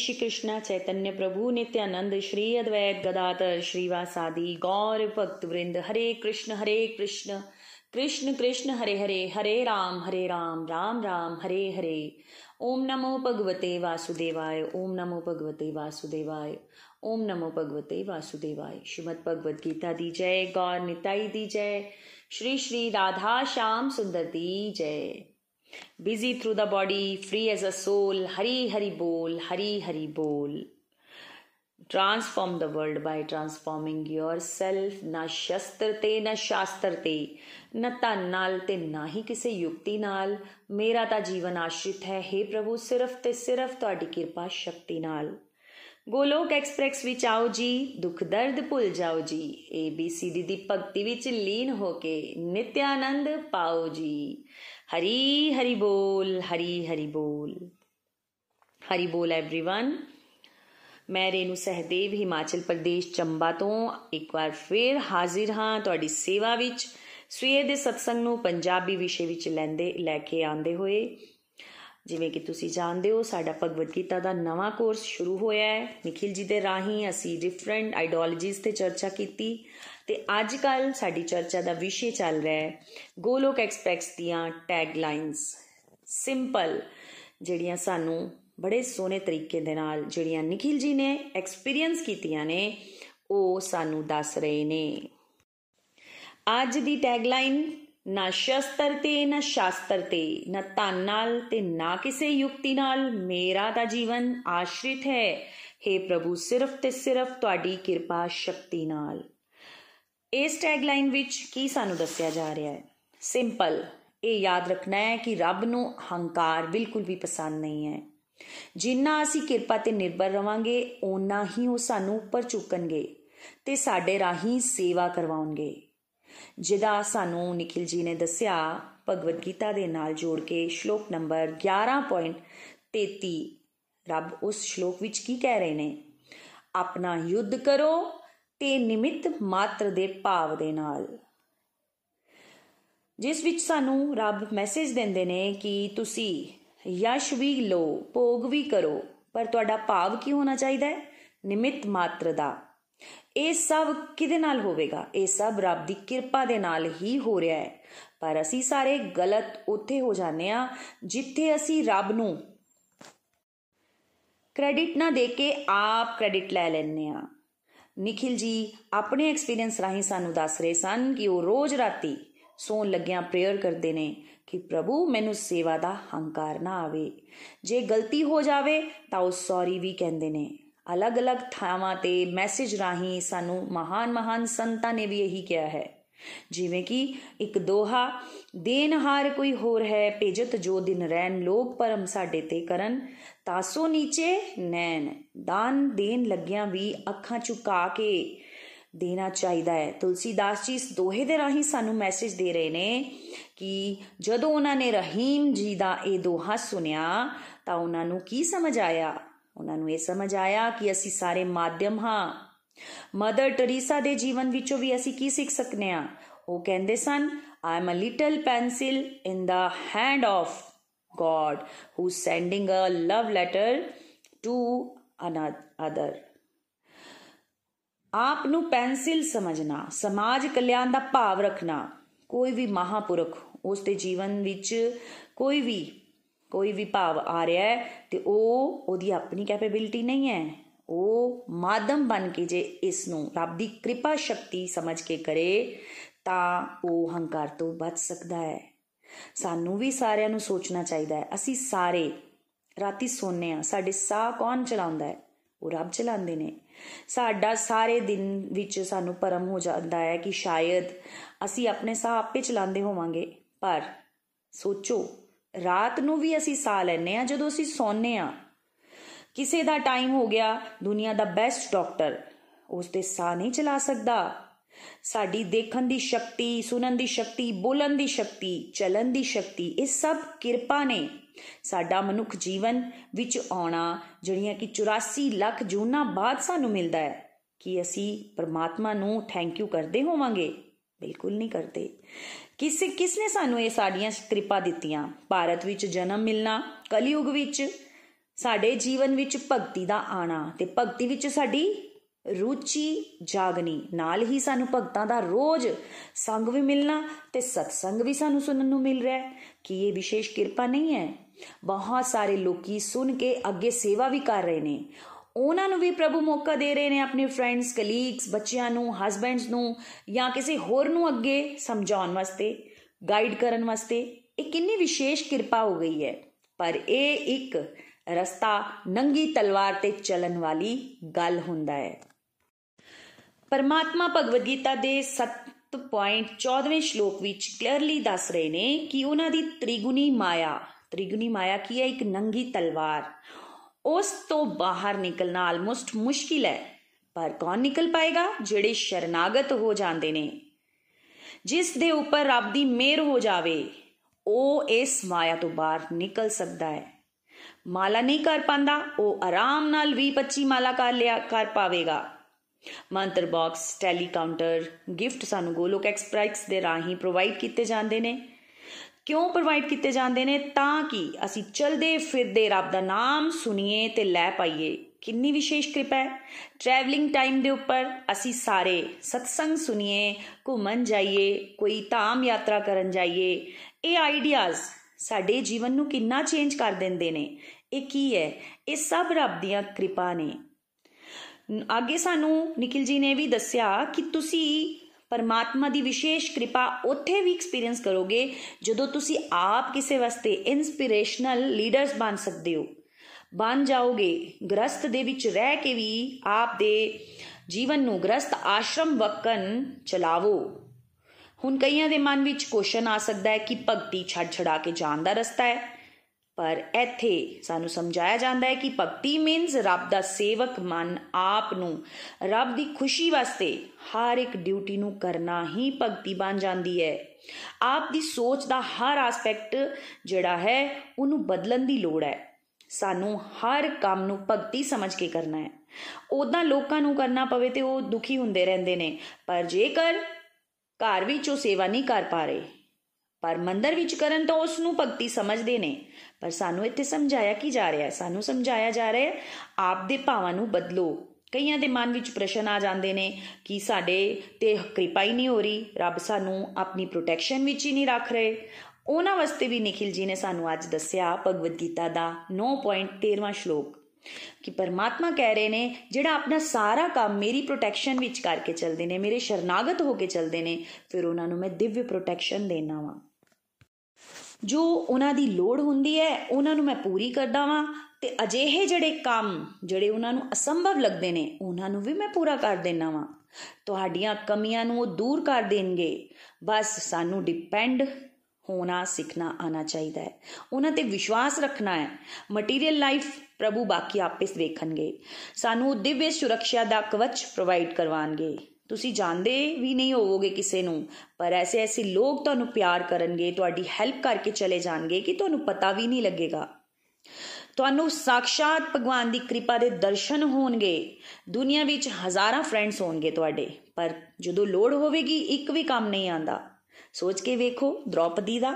શ્રી કૃષ્ણ ચૈતન્ય પ્રભુ નિત્યાનંદ શ્રી અદ્વૈત ગદાધર શ્રીવાસાદિ ગૌર ભક્તવૃંદ હરે કૃષ્ણ હરે કૃષ્ણ કૃષ્ણ કૃષ્ણ હરે હરે હરે રામ હરે રામ રામ રામ હરે હરે ઓમ નમો ભગવતે વાસુદેવાય ઓમ નમો ભગવતે વાસુદેવાય ઓમ નમો ભગવતે વાસુદેવાય શ્રીમદ ભગવદ્ ગીતા દી જય ગૌર નિતાઈ દી જય શ્રી શ્રી રાધા શ્યામ સુંદર દી જય busy through the body, free as a soul. Hari Hari Bol, Hari Hari Bol. Transform the world by transforming yourself. ਨਾ ਸ਼ਸਤਰ ਤੇ ਨਾ ਸ਼ਾਸਤਰ ਤੇ ਨਾ ਧਨ ਨਾਲ ਤੇ ਨਾ ਹੀ ਕਿਸੇ ਯੁਕਤੀ ਨਾਲ ਮੇਰਾ ਤਾਂ ਜੀਵਨ ਆਸ਼ਰਿਤ ਹੈ हे ਪ੍ਰਭੂ ਸਿਰਫ ਤੇ ਸਿਰਫ ਤੁਹਾਡੀ ਕਿਰਪਾ ਸ਼ਕਤੀ ਨਾਲ ਗੋਲੋਕ ਐਕਸਪ੍ਰੈਸ ਵਿੱਚ ਆਓ ਜੀ ਦੁੱਖ ਦਰਦ ਭੁੱਲ ਜਾਓ ਜੀ ABCD ਦੀ ਭਗਤੀ ਵਿੱਚ ਲੀਨ ਹੋ ਕੇ ਨਿਤ ਆਨੰਦ ਪਾਓ ਜੀ Hari Hari Bol, Hari Hari Bol. Hari Bol everyone. ਮੈਂ ਰੇਨੂ ਸਹਦੇਵ ਹਿਮਾਚਲ ਪ੍ਰਦੇਸ਼ ਚੰਬਾ ਤੋਂ ਇੱਕ ਵਾਰ ਫੇਰ ਹਾਜ਼ਰ ਹਾਂ ਤੁਹਾਡੀ ਸੇਵਾ ਵਿੱਚ ਸਵੇਰ ਦੇ ਸਤਸੰਗ ਨੂੰ ਪੰਜਾਬੀ ਵਿਸ਼ੇ ਵਿੱਚ ਲੈਂਦੇ ਲੈ ਕੇ ਆਂਦੇ ਹੋਏ ਜਿਵੇਂ ਕਿ ਤੁਸੀਂ ਜਾਣਦੇ ਹੋ, ਸਾਡਾ ਭਗਵਦ ਗੀਤਾ ਦਾ ਨਵਾਂ ਕੋਰਸ ਸ਼ੁਰੂ ਹੋਇਆ ਹੈ। ਨikhil ji ਦੇ ਰਾਹੀਂ ਅਸੀਂ ਡਿਫਰੈਂਟ ਆਈਡੀਓਲੋਜੀਜ਼ ਤੇ ਚਰਚਾ ਕੀਤੀ ਤੇ ਅੱਜ ਕੱਲ ਸਾਡੀ ਚਰਚਾ ਦਾ ਵਿਸ਼ੇ ਚੱਲ ਰਿਹਾ ਹੈ। ਗੋਲੋਕ ਐਕਸਪ੍ਰੈਸ ਦੀਆਂ ਟੈਗ ਲਾਈਨਸ ਸਿੰਪਲ ਜਿਹੜੀਆਂ ਸਾਨੂੰ ਬੜੇ ਸੋਹਣੇ ਤਰੀਕੇ ਦੇ ਨਾਲ ਜਿਹੜੀਆਂ ਨikhil ji ਨੇ ਐਕਸਪੀਰੀਅੰਸ ਕੀਤੀਆਂ ਨੇ, ਉਹ ਸਾਨੂੰ ਦੱਸ ਰਹੇ ਨੇ। ਅੱਜ ਦੀ ਟੈਗ ਲਾਈਨ ਨਾ ਸ਼ਸਤਰ ਤੇ, ਨਾ ਸ਼ਾਸਤਰ ਤੇ, ਨਾ ਧਨ ਨਾਲ ਤੇ ਨਾ ਕਿਸੇ ਯੁਕਤੀ ਨਾਲ ਮੇਰਾ ਤਾਂ ਜੀਵਨ ਆਸ਼ਰਿਤ ਹੈ। हे ਪ੍ਰਭੂ, ਸਿਰਫ ਤੇ ਸਿਰਫ ਤੁਹਾਡੀ ਕਿਰਪਾ ਸ਼ਕਤੀ ਨਾਲ। ਇਸ ਟੈਗਲਾਈਨ ਵਿੱਚ ਕੀ ਸਾਨੂੰ ਦੱਸਿਆ ਜਾ ਰਿਹਾ ਹੈ? ਸਿੰਪਲ ਇਹ ਯਾਦ ਰੱਖਣਾ ਹੈ ਕਿ ਰੱਬ ਨੂੰ ਹੰਕਾਰ ਬਿਲਕੁਲ ਵੀ ਪਸੰਦ ਨਹੀਂ ਹੈ। ਜਿੰਨਾ ਅਸੀਂ ਕਿਰਪਾ ਤੇ ਨਿਰਭਰ ਰਵਾਂਗੇ, ਓਨਾ ਹੀ ਉਹ ਸਾਨੂੰ ਉੱਪਰ ਚੁੱਕਣਗੇ ਤੇ ਸਾਡੇ ਰਾਹੀਂ ਸੇਵਾ ਕਰਵਾਉਣਗੇ। ਜਿਹਦਾ ਸਾਨੂੰ ਨikhil ji ਨੇ ਦੱਸਿਆ, ਭਗਵਦ ਗੀਤਾ ਦੇ ਨਾਲ ਜੋੜ ਕੇ ਸ਼ਲੋਕ ਨੰਬਰ 11.33 ਰੱਬ ਉਸ ਸ਼ਲੋਕ ਵਿੱਚ ਕੀ ਕਹਿ ਰਹੇ ਨੇ? ਆਪਣਾ ਯੁੱਧ ਕਰੋ ਤੇ ਨਿਮਿਤ ਮਾਤਰ ਦੇ ਭਾਵ ਦੇ ਨਾਲ। ਜਿਸ ਵਿੱਚ ਸਾਨੂੰ ਰੱਬ ਮੈਸੇਜ ਦਿੰਦੇ ਨੇ ਕਿ ਤੁਸੀਂ ਯਸ਼ ਵੀ ਲੋ ਭੋਗ ਵੀ ਕਰੋ, ਪਰ ਤੁਹਾਡਾ ਭਾਵ ਕੀ ਹੋਣਾ ਚਾਹੀਦਾ ਹੈ? ਨਿਮਿਤ ਮਾਤਰ ਦਾ। ਇਹ ਸਭ ਕਿਹਦੇ ਨਾਲ ਹੋਵੇਗਾ? ਇਹ ਸਭ ਰੱਬ ਦੀ ਕਿਰਪਾ ਦੇ ਨਾਲ ਹੀ ਹੋ ਰਿਹਾ ਹੈ। ਪਰ ਅਸੀਂ ਸਾਰੇ ਗਲਤ ਉੱਥੇ ਹੋ ਜਾਂਦੇ ਆ ਜਿੱਥੇ ਅਸੀਂ ਰੱਬ ਨੂੰ ਕ੍ਰੈਡਿਟ ਨਾ ਦੇ ਕੇ ਆਪ ਕ੍ਰੈਡਿਟ ਲੈ ਲੈਂਦੇ ਆ ਨikhil ji ਆਪਣੇ ਐਕਸਪੀਰੀਅੰਸ ਰਾਹੀਂ ਸਾਨੂੰ ਦੱਸ ਰਹੇ ਸਨ ਕਿ ਉਹ ਰੋਜ਼ ਰਾਤੀ ਸੌਣ ਲੱਗਿਆਂ ਪ੍ਰੇਅਰ ਕਰਦੇ ਨੇ ਕਿ ਪ੍ਰਭੂ, ਮੈਨੂੰ ਸੇਵਾ ਦਾ ਹੰਕਾਰ ਨਾ ਆਵੇ। ਜੇ ਗਲਤੀ ਹੋ ਜਾਵੇ ਤਾਂ ਉਹ ਸੌਰੀ ਵੀ ਕਹਿੰਦੇ ਨੇ। ਅਲੱਗ-ਅਲੱਗ ਥਾਵਾਂ ਤੇ ਮੈਸੇਜ ਰਾਹੀਂ ਸਾਨੂੰ ਮਹਾਨ ਮਹਾਨ ਸੰਤਾਂ ਨੇ ਵੀ ਇਹੀ ਕਿਹਾ ਹੈ। ਜਿਵੇਂ ਕਿ ਇੱਕ ਦੋਹਾ ਦੇਨਹਾਰ ਕੋਈ ਹੋਰ ਹੈ, ਭੇਜਤ ਜੋ ਦਿਨ ਰਹਿਣ ਲੋਕ ਪਰਮ ਸਾਡੇ ਤੇ ਕਰਨ, ਤਾਸੋ ਨੀਚੇ ਨੈਣ, ਦਾਨ ਦੇਣ ਲੱਗਿਆਂ ਵੀ ਅੱਖਾਂ ਝੁਕਾ ਕੇ ਦੇਣਾ ਚਾਹੀਦਾ ਹੈ। ਤੁਲਸੀਦਾਸ ਜੀ ਇਸ ਦੋਹੇ ਦੇ ਰਾਹੀਂ ਸਾਨੂੰ ਮੈਸੇਜ ਦੇ ਰਹੇ ਨੇ ਕਿ ਜਦੋਂ ਉਹਨਾਂ ਨੇ ਰਹੀਮ ਜੀ ਦਾ ਇਹ ਦੋਹਾ ਸੁਨਿਆ ਤਾਂ ਉਹਨਾਂ ਨੂੰ ਕੀ ਸਮਝ ਆਇਆ? ਉਹਨਾਂ ਨੂੰ ਇਹ ਸਮਝ ਆਇਆ ਕਿ ਅਸੀਂ ਸਾਰੇ ਮਾਧਿਅਮ ਹਾਂ। ਮਦਰ ਟਰੀਸਾ ਦੇ ਜੀਵਨ ਵਿੱਚੋਂ ਵੀ ਅਸੀਂ ਕੀ ਸਿੱਖ ਸਕਨੇ ਆ? ਉਹ ਕਹਿੰਦੇ ਸਨ I am a little pencil in the hand of God who's sending a love letter to another ਆਪ ਨੂੰ ਪੈਨਸਿਲ ਸਮਝਣਾ, ਸਮਾਜ ਕਲਿਆਣ ਦਾ ਭਾਵ ਰੱਖਣਾ, ਕੋਈ ਵੀ ਮਹਾਪੁਰਖ ਉਸ ਦੇ ਜੀਵਨ ਵਿੱਚ ਕੋਈ ਵੀ ਕੋਈ ਵੀ ਭਾਵ ਆ ਰਿਹਾ ਹੈ ਤੇ ਉਹ ਉਹਦੀ ਆਪਣੀ ਕੈਪੇਬਿਲਿਟੀ ਨਹੀਂ ਹੈ। ਉਹ ਮਾਧਮ ਬਣ ਕੇ ਜੇ ਇਸ ਨੂੰ ਰੱਬ ਦੀ ਕਿਰਪਾ ਸ਼ਕਤੀ ਸਮਝ ਕੇ ਕਰੇ, ਤਾਂ ਉਹ ਹੰਕਾਰ ਤੋਂ ਬਚ ਸਕਦਾ ਹੈ। ਸਾਨੂੰ ਵੀ ਸਾਰਿਆਂ ਨੂੰ ਸੋਚਣਾ ਚਾਹੀਦਾ ਹੈ। ਅਸੀਂ ਸਾਰੇ ਰਾਤੀ ਸੋਨੇ ਆ ਸਾਡੇ ਸਾਹ ਕੌਣ ਚਲਾਉਂਦਾ ਹੈ? ਉਹ ਰੱਬ ਚਲਾਉਂਦੇ ਨੇ। ਸਾਡਾ ਸਾਰੇ ਦਿਨ ਵਿੱਚ ਸਾਨੂੰ ਪਰਮ ਹੋ ਜਾਂਦਾ ਹੈ ਕਿ ਸ਼ਾਇਦ ਅਸੀਂ ਆਪਣੇ ਸਾਹ ਆਪੇ ਚਲਾਉਂਦੇ ਹੋਵਾਂਗੇ। ਪਰ ਸੋਚੋ ਰਾਤ ਨੂੰ ਵੀ ਅਸੀਂ ਸਾਹ ਲੈਨੇ ਆ ਜਦੋਂ ਅਸੀਂ ਸੌਂਨੇ ਆ ਕਿਸੇ ਦਾ ਟਾਈਮ ਹੋ ਗਿਆ, ਦੁਨੀਆ ਦਾ ਬੈਸਟ ਡਾਕਟਰ ਉਸ ਤੇ ਸਾਹ ਨਹੀਂ ਚਲਾ ਸਕਦਾ। ਸਾਡੀ ਦੇਖਣ ਦੀ ਸ਼ਕਤੀ, ਸੁਣਨ ਦੀ ਸ਼ਕਤੀ, ਬੋਲਣ ਦੀ ਸ਼ਕਤੀ, ਚੱਲਣ ਦੀ ਸ਼ਕਤੀ, ਇਹ ਸਭ ਕਿਰਪਾ ਨੇ। ਸਾਡਾ ਮਨੁੱਖ ਜੀਵਨ ਵਿੱਚ ਆਉਣਾ, ਜਿਹੜੀਆਂ ਕਿ 84 ਲੱਖ ਜੂਨਾ ਬਾਅਦ ਸਾਨੂੰ ਮਿਲਦਾ ਹੈ, ਕਿ ਅਸੀਂ ਪਰਮਾਤਮਾ ਨੂੰ ਥੈਂਕ ਯੂ ਕਰਦੇ ਹੋਵਾਂਗੇ। ਬਿਲਕੁਲ ਨਹੀਂ ਕਰਦੇ। ਕਿਸ ਕਿਸ ਨੇ ਸਾਨੂੰ ਇਹ ਸਾਡੀਆਂ ਕਿਰਪਾ ਦਿੱਤੀਆਂ? ਭਾਰਤ ਵਿੱਚ ਜਨਮ ਮਿਲਣਾ, ਕਲਯੁਗ ਵਿੱਚ ਸਾਡੇ ਜੀਵਨ ਵਿੱਚ ਭਗਤੀ ਦਾ ਆਣਾ ਤੇ ਭਗਤੀ ਵਿੱਚ ਸਾਡੀ ਰੁਚੀ ਜਾਗਣੀ। ਨਾਲ ਹੀ ਸਾਨੂੰ ਭਗਤਾਂ ਦਾ ਰੋਜ਼ ਸੰਗ ਵੀ ਮਿਲਣਾ ਤੇ ਸਤਸੰਗ ਵੀ ਸਾਨੂੰ ਸੁਣਨ ਨੂੰ ਮਿਲ ਰਿਹਾ ਹੈ। ਕਿ ਇਹ ਵਿਸ਼ੇਸ਼ ਕਿਰਪਾ ਨਹੀਂ ਹੈ? ਬਹੁਤ ਸਾਰੇ ਲੋਕੀ ਸੁਣ ਕੇ ਅੱਗੇ ਸੇਵਾ ਵੀ ਕਰ ਰਹੇ ਨੇ। ਉਹਨਾਂ ਨੂੰ ਵੀ ਪ੍ਰਭੂ ਮੌਕਾ ਦੇ ਰਹੇ ਨੇ ਆਪਣੇ ਫਰੈਂਡਸ ਕਲੀਗਸ ਬੱਚਿਆਂ ਨੂੰ ਹਸਬੈਂਡਸ ਨੂੰ ਜਾਂ ਕਿਸੇ ਹੋਰ ਨੂੰ ਅੱਗੇ ਸਮਝਾਉਣ ਵਾਸਤੇ ਗਾਈਡ ਕਰਨ ਵਾਸਤੇ ਇਹ ਕਿੰਨੀ ਵਿਸ਼ੇਸ਼ ਕਿਰਪਾ ਹੋ ਗਈ ਹੈ। ਪਰ ਇਹ ਇੱਕ ਰਸਤਾ ਨੰਗੀ ਤਲਵਾਰ ਤੇ ਚੱਲਣ ਵਾਲੀ ਗੱਲ ਹੁੰਦਾ ਹੈ। ਪਰਮਾਤਮਾ ਭਗਵਦ ਗੀਤਾ ਦੇ 7.14ਵੇਂ ਸ਼ਲੋਕ ਵਿੱਚ ਕਲੀਅਰਲੀ ਦੱਸ ਰਹੇ ਨੇ ਕਿ ਉਹਨਾਂ ਦੀ ਤ੍ਰਿਗੁਣੀ ਮਾਇਆ ਤ੍ਰਿਗੁਣੀ ਮਾਇਆ ਕੀ ਹੈ? ਇੱਕ ਨੰਗੀ ਤਲਵਾਰ। ਉਸ ਤੋਂ ਬਾਹਰ ਨਿਕਲਣਾ ਆਲਮੋਸਟ ਮੁਸ਼ਕਿਲ ਹੈ। ਪਰ ਕੌਣ ਨਿਕਲ ਪਾਏਗਾ? ਜਿਹੜੇ ਸ਼ਰਨਾਗਤ ਹੋ ਜਾਂਦੇ ਨੇ। ਜਿਸ ਦੇ ਉੱਪਰ ਰੱਬ ਦੀ ਮਿਹਰ ਹੋ ਜਾਵੇ, ਉਹ ਇਸ ਮਾਇਆ ਤੋਂ ਬਾਹਰ ਨਿਕਲ ਸਕਦਾ ਹੈ। ਮਾਲਾ ਨਹੀਂ ਕਰ ਪਾਂਦਾ, ਉਹ ਆਰਾਮ ਨਾਲ 20 25 ਮਾਲਾ ਕਰ ਲਿਆ, ਕਰ ਪਾਵੇਗਾ। ਮੰਤਰ ਬਾਕਸ ਟੈਲੀ ਕਾਊਂਟਰ ਗਿਫਟ ਸਾਨੂੰ ਗੋਲੋਕ ਐਕਸਪ੍ਰੈਸ ਦੇ ਰਾਹੀਂ ਪ੍ਰੋਵਾਈਡ ਕੀਤੇ ਜਾਂਦੇ ਨੇ। ਕਿਉਂ ਪ੍ਰੋਵਾਈਡ ਕੀਤੇ ਜਾਂਦੇ ਨੇ? ਤਾਂ ਕਿ ਅਸੀਂ ਚਲਦੇ ਫਿਰਦੇ ਰੱਬ ਦਾ ਨਾਮ ਸੁਣੀਏ ਤੇ ਲੈ ਪਾਈਏ। ਕਿੰਨੀ ਵਿਸ਼ੇਸ਼ ਕਿਰਪਾ ਹੈ। ਟਰੈਵਲਿੰਗ ਟਾਈਮ ਦੇ ਉੱਪਰ ਅਸੀਂ ਸਾਰੇ ਸਤਸੰਗ ਸੁਣੀਏ, ਘੁੰਮਣ ਜਾਈਏ, ਕੋਈ ਧਾਮ ਯਾਤਰਾ ਕਰਨ ਜਾਈਏ। ਇਹ ਆਈਡੀਆਜ਼ ਸਾਡੇ ਜੀਵਨ ਨੂੰ ਕਿੰਨਾ ਚੇਂਜ ਕਰ ਦਿੰਦੇ ਨੇ। ਇਹ ਕੀ ਹੈ? ਇਹ ਸਭ ਰੱਬ ਦੀਆਂ ਕਿਰਪਾ ਨੇ। ਅੱਗੇ ਸਾਨੂੰ ਨikhil ji ਨੇ ਵੀ ਦੱਸਿਆ ਕਿ ਤੁਸੀਂ ਪਰਮਾਤਮਾ ਦੀ ਵਿਸ਼ੇਸ਼ ਕਿਰਪਾ ਉੱਥੇ ਵੀ ਐਕਸਪੀਰੀਅੰਸ ਕਰੋਗੇ ਜਦੋਂ ਤੁਸੀਂ ਆਪ ਕਿਸੇ ਵਾਸਤੇ ਇਨਸਪੀਰੇਸ਼ਨਲ ਲੀਡਰਸ ਬਣ ਸਕਦੇ ਹੋ। ਬਣ ਜਾਓਗੇ। ਗ੍ਰਸਤ ਦੇ ਵਿੱਚ ਰਹਿ ਕੇ ਵੀ ਆਪ ਦੇ ਜੀਵਨ ਨੂੰ ਗ੍ਰਸਤ ਆਸ਼ਰਮ ਵਕਨ ਚਲਾਵੋ। ਹੁਣ ਕਈਆਂ ਦੇ ਮਨ ਵਿੱਚ ਕੁਐਸਚਨ ਆ ਸਕਦਾ ਹੈ ਕਿ ਭਗਤੀ ਛੱਡ ਛੜਾ ਕੇ ਜਾਣ ਦਾ ਰਸਤਾ ਹੈ। ਪਰ ਇੱਥੇ ਸਾਨੂੰ ਸਮਝਾਇਆ ਜਾਂਦਾ ਹੈ ਕਿ ਭਗਤੀ ਮੀਨਸ ਰੱਬ ਦਾ ਸੇਵਕ ਮਨ ਆਪ ਨੂੰ। ਰੱਬ ਦੀ ਖੁਸ਼ੀ ਵਾਸਤੇ ਹਰ ਇੱਕ ਡਿਊਟੀ ਨੂੰ ਕਰਨਾ ਹੀ ਭਗਤੀ ਬਣ ਜਾਂਦੀ ਹੈ। ਆਪ ਦੀ ਸੋਚ ਦਾ ਹਰ ਐਸਪੈਕਟ ਜਿਹੜਾ ਹੈ, ਉਹਨੂੰ ਬਦਲਣ ਦੀ ਲੋੜ ਹੈ। ਸਾਨੂੰ ਹਰ ਕੰਮ ਨੂੰ ਭਗਤੀ ਸਮਝ ਕੇ ਕਰਨਾ ਹੈ। ਉਦਾਂ ਲੋਕਾਂ ਨੂੰ ਕਰਨਾ ਪਵੇ ਤੇ ਉਹ ਦੁਖੀ ਹੁੰਦੇ ਰਹਿੰਦੇ ਨੇ, ਪਰ ਜੇਕਰ ਘਰ ਵਿੱਚ ਉਹ ਸੇਵਾ ਨਹੀਂ ਕਰ ਪਾ ਰਹੇ ਪਰ ਮੰਦਰ ਵਿੱਚ ਕਰਨ ਤਾਂ ਉਸ ਨੂੰ ਭਗਤੀ ਸਮਝਦੇ ਨੇ। ਪਰ ਸਾਨੂੰ ਇੱਥੇ ਸਮਝਾਇਆ ਕੀ ਜਾ ਰਿਹਾ ਹੈ? ਸਾਨੂੰ ਸਮਝਾਇਆ ਜਾ ਰਿਹਾ ਹੈ, ਆਪ ਦੇ ਭਾਵਾਂ ਨੂੰ ਬਦਲੋ। ਕਈਆਂ ਦੇ ਮਨ ਵਿੱਚ ਪ੍ਰਸ਼ਨ ਆ ਜਾਂਦੇ ਨੇ ਕਿ ਸਾਡੇ ਤੇ ਕਿਰਪਾ ਹੀ ਨਹੀਂ ਹੋ ਰਹੀ, ਰੱਬ ਸਾਨੂੰ ਆਪਣੀ ਪ੍ਰੋਟੈਕਸ਼ਨ ਵਿੱਚ ਹੀ ਨਹੀਂ ਰੱਖ ਰਹੇ। ਉਹਨਾਂ ਵਾਸਤੇ ਵੀ ਨikhil ji ਨੇ ਸਾਨੂੰ ਅੱਜ ਦੱਸਿਆ ਭਗਵਦ ਗੀਤਾ ਦਾ 9.13ਵਾਂ ਸ਼ਲੋਕ, ਕਿ ਪਰਮਾਤਮਾ ਕਹਿ ਰਹੇ ਨੇ, ਜਿਹੜਾ ਆਪਣਾ ਸਾਰਾ ਕੰਮ ਮੇਰੀ ਪ੍ਰੋਟੈਕਸ਼ਨ ਵਿੱਚ ਕਰਕੇ ਚੱਲਦੇ ਨੇ, ਮੇਰੇ ਸ਼ਰਨਾਗਤ ਹੋ ਕੇ ਚੱਲਦੇ ਨੇ, ਫਿਰ ਉਹਨਾਂ ਨੂੰ ਮੈਂ ਦਿਵਯ ਪ੍ਰੋਟੈਕਸ਼ਨ ਦੇਣਾ ਵਾਂ। ਜੋ ਉਹਨਾਂ ਦੀ ਲੋੜ ਹੁੰਦੀ ਹੈ, ਉਹਨਾਂ ਨੂੰ ਮੈਂ ਪੂਰੀ ਕਰਦਾ ਵਾਂ ਤੇ ਅਜਿਹੇ ਜਿਹੜੇ ਕੰਮ ਜਿਹੜੇ ਉਹਨਾਂ ਨੂੰ ਅਸੰਭਵ ਲੱਗਦੇ ਨੇ, ਉਹਨਾਂ ਨੂੰ ਵੀ ਮੈਂ ਪੂਰਾ ਕਰ ਦੇਣਾ ਵਾਂ। ਤੁਹਾਡੀਆਂ ਕਮੀਆਂ ਨੂੰ ਉਹ ਦੂਰ ਕਰ ਦੇਣਗੇ। ਬਸ ਸਾਨੂੰ ਡਿਪੈਂਡ ਹੋਣਾ, ਸਿੱਖਣਾ ਆਣਾ ਚਾਹੀਦਾ ਹੈ। ਉਹਨਾਂ ਤੇ ਵਿਸ਼ਵਾਸ ਰੱਖਣਾ ਹੈ। ਮਟੀਰੀਅਲ ਲਾਈਫ ਪ੍ਰਭੂ ਬਾਕੀ ਆਪੇ ਵੇਖਣਗੇ। ਸਾਨੂੰ ਦਿਵਯ ਸੁਰੱਖਿਆ ਦਾ ਕਵਚ ਪ੍ਰੋਵਾਈਡ ਕਰਵਾਣਗੇ ਤੁਸੀਂ ਜਾਣਦੇ ਵੀ ਨਹੀਂ ਹੋਵੋਗੇ ਕਿਸੇ ਨੂੰ, ਪਰ ਐਸੇ ਐਸੇ ਲੋਕ ਤੁਹਾਨੂੰ ਪਿਆਰ ਕਰਨਗੇ, ਤੁਹਾਡੀ ਹੈਲਪ ਕਰਕੇ ਚਲੇ ਜਾਣਗੇ ਕਿ ਤੁਹਾਨੂੰ ਪਤਾ ਵੀ ਨਹੀਂ ਲੱਗੇਗਾ। ਤੁਹਾਨੂੰ ਸਾਖਸ਼ਾਤ ਭਗਵਾਨ ਦੀ ਕਿਰਪਾ ਦੇ ਦਰਸ਼ਨ ਹੋਣਗੇ। ਦੁਨੀਆ ਵਿੱਚ ਹਜ਼ਾਰਾਂ ਫਰੈਂਡਸ ਹੋਣਗੇ ਤੁਹਾਡੇ, ਪਰ ਜਦੋਂ ਲੋੜ ਹੋਵੇਗੀ, ਇੱਕ ਵੀ ਕੰਮ ਨਹੀਂ ਆਂਦਾ ਸੋਚ ਕੇ ਵੇਖੋ, ਦ੍ਰੋਪਦੀ ਦਾ।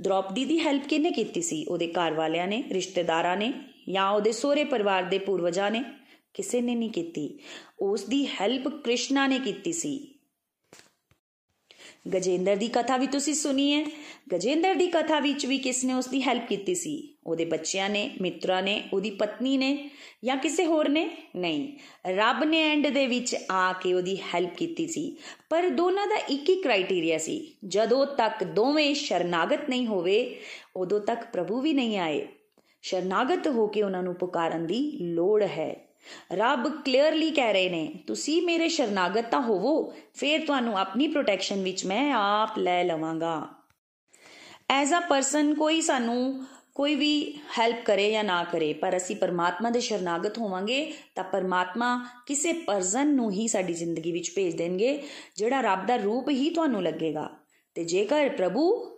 ਦ੍ਰੋਪਦੀ ਦੀ ਹੈਲਪ ਕਿਹਨੇ ਕੀਤੀ ਸੀ? ਉਹਦੇ ਘਰ ਵਾਲਿਆਂ ਨੇ, ਰਿਸ਼ਤੇਦਾਰਾਂ ਨੇ ਜਾਂ ਉਹਦੇ ਸੋਹਰੇ ਪਰਿਵਾਰ ਦੇ ਪੂਰਵਜਾਂ ਨੇ? ਕਿਸੇ ਨੇ ਨਹੀਂ ਕੀਤੀ। ਉਸ ਦੀ ਹੈਲਪ ਕ੍ਰਿਸ਼ਨਾ ਨੇ ਕੀਤੀ ਸੀ। ਗਜੇਂਦਰ ਦੀ ਕਥਾ ਵੀ ਤੁਸੀਂ ਸੁਣੀ ਹੈ। ਗਜੇਂਦਰ ਦੀ ਕਥਾ ਵਿੱਚ ਵੀ ਕਿਸ ਨੇ ਉਸ ਦੀ ਹੈਲਪ ਕੀਤੀ ਸੀ? ਉਹਦੇ ਬੱਚਿਆਂ ਨੇ, ਮਿੱਤਰਾਂ ਨੇ, ਉਹਦੀ ਪਤਨੀ ਨੇ ਜਾਂ ਕਿਸੇ ਹੋਰ ਨੇ? ਨਹੀਂ। ਰੱਬ ਨੇ ਐਂਡ ਦੇ ਵਿੱਚ ਆ ਕੇ ਉਹਦੀ ਹੈਲਪ ਕੀਤੀ ਸੀ। ਪਰ ਦੋਨਾਂ ਦਾ ਇੱਕ ਹੀ ਕ੍ਰਾਈਟੇਰੀਆ ਸੀ। ਜਦੋਂ ਤੱਕ ਦੋਵੇਂ ਸ਼ਰਨਾਗਤ ਨਹੀਂ ਹੋਵੇ, ਉਦੋਂ ਤੱਕ ਪ੍ਰਭੂ ਵੀ ਨਹੀਂ ਆਏ। ਸ਼ਰਨਾਗਤ ਹੋ ਕੇ ਉਹਨਾਂ ਨੂੰ ਪੁਕਾਰਨ ਦੀ ਲੋੜ ਹੈ। ਰੱਬ ਕਲੀਅਰਲੀ ਕਹਿ ਰਹੇ ਨੇ, ਤੁਸੀਂ ਮੇਰੇ ਸ਼ਰਨਾਗਤ ਤਾਂ ਹੋਵੋ, ਫਿਰ ਤੁਹਾਨੂੰ ਆਪਣੀ ਪ੍ਰੋਟੈਕਸ਼ਨ ਵਿੱਚ ਮੈਂ ਆਪ ਲੈ ਲਵਾਂਗਾ। ਐਜ਼ ਅ ਪਰਸਨ ਕੋਈ ਸਾਨੂੰ ਕੋਈ ਵੀ ਹੈਲਪ ਕਰੇ ਜਾਂ ਨਾ ਕਰੇ, ਪਰ ਅਸੀਂ ਪਰਮਾਤਮਾ ਦੇ ਸ਼ਰਨਾਗਤ ਹੋਵਾਂਗੇ, ਤਾਂ ਪਰਮਾਤਮਾ ਕਿਸੇ ਪਰਸਨ ਨੂੰ ਹੀ ਸਾਡੀ ਜ਼ਿੰਦਗੀ ਵਿੱਚ ਭੇਜ ਦੇਣਗੇ, ਜਿਹੜਾ ਰੱਬ ਦਾ ਰੂਪ ਹੀ ਤੁਹਾਨੂੰ ਲੱਗੇਗਾ। ਤੇ ਜੇਕਰ ਪ੍ਰਭੂ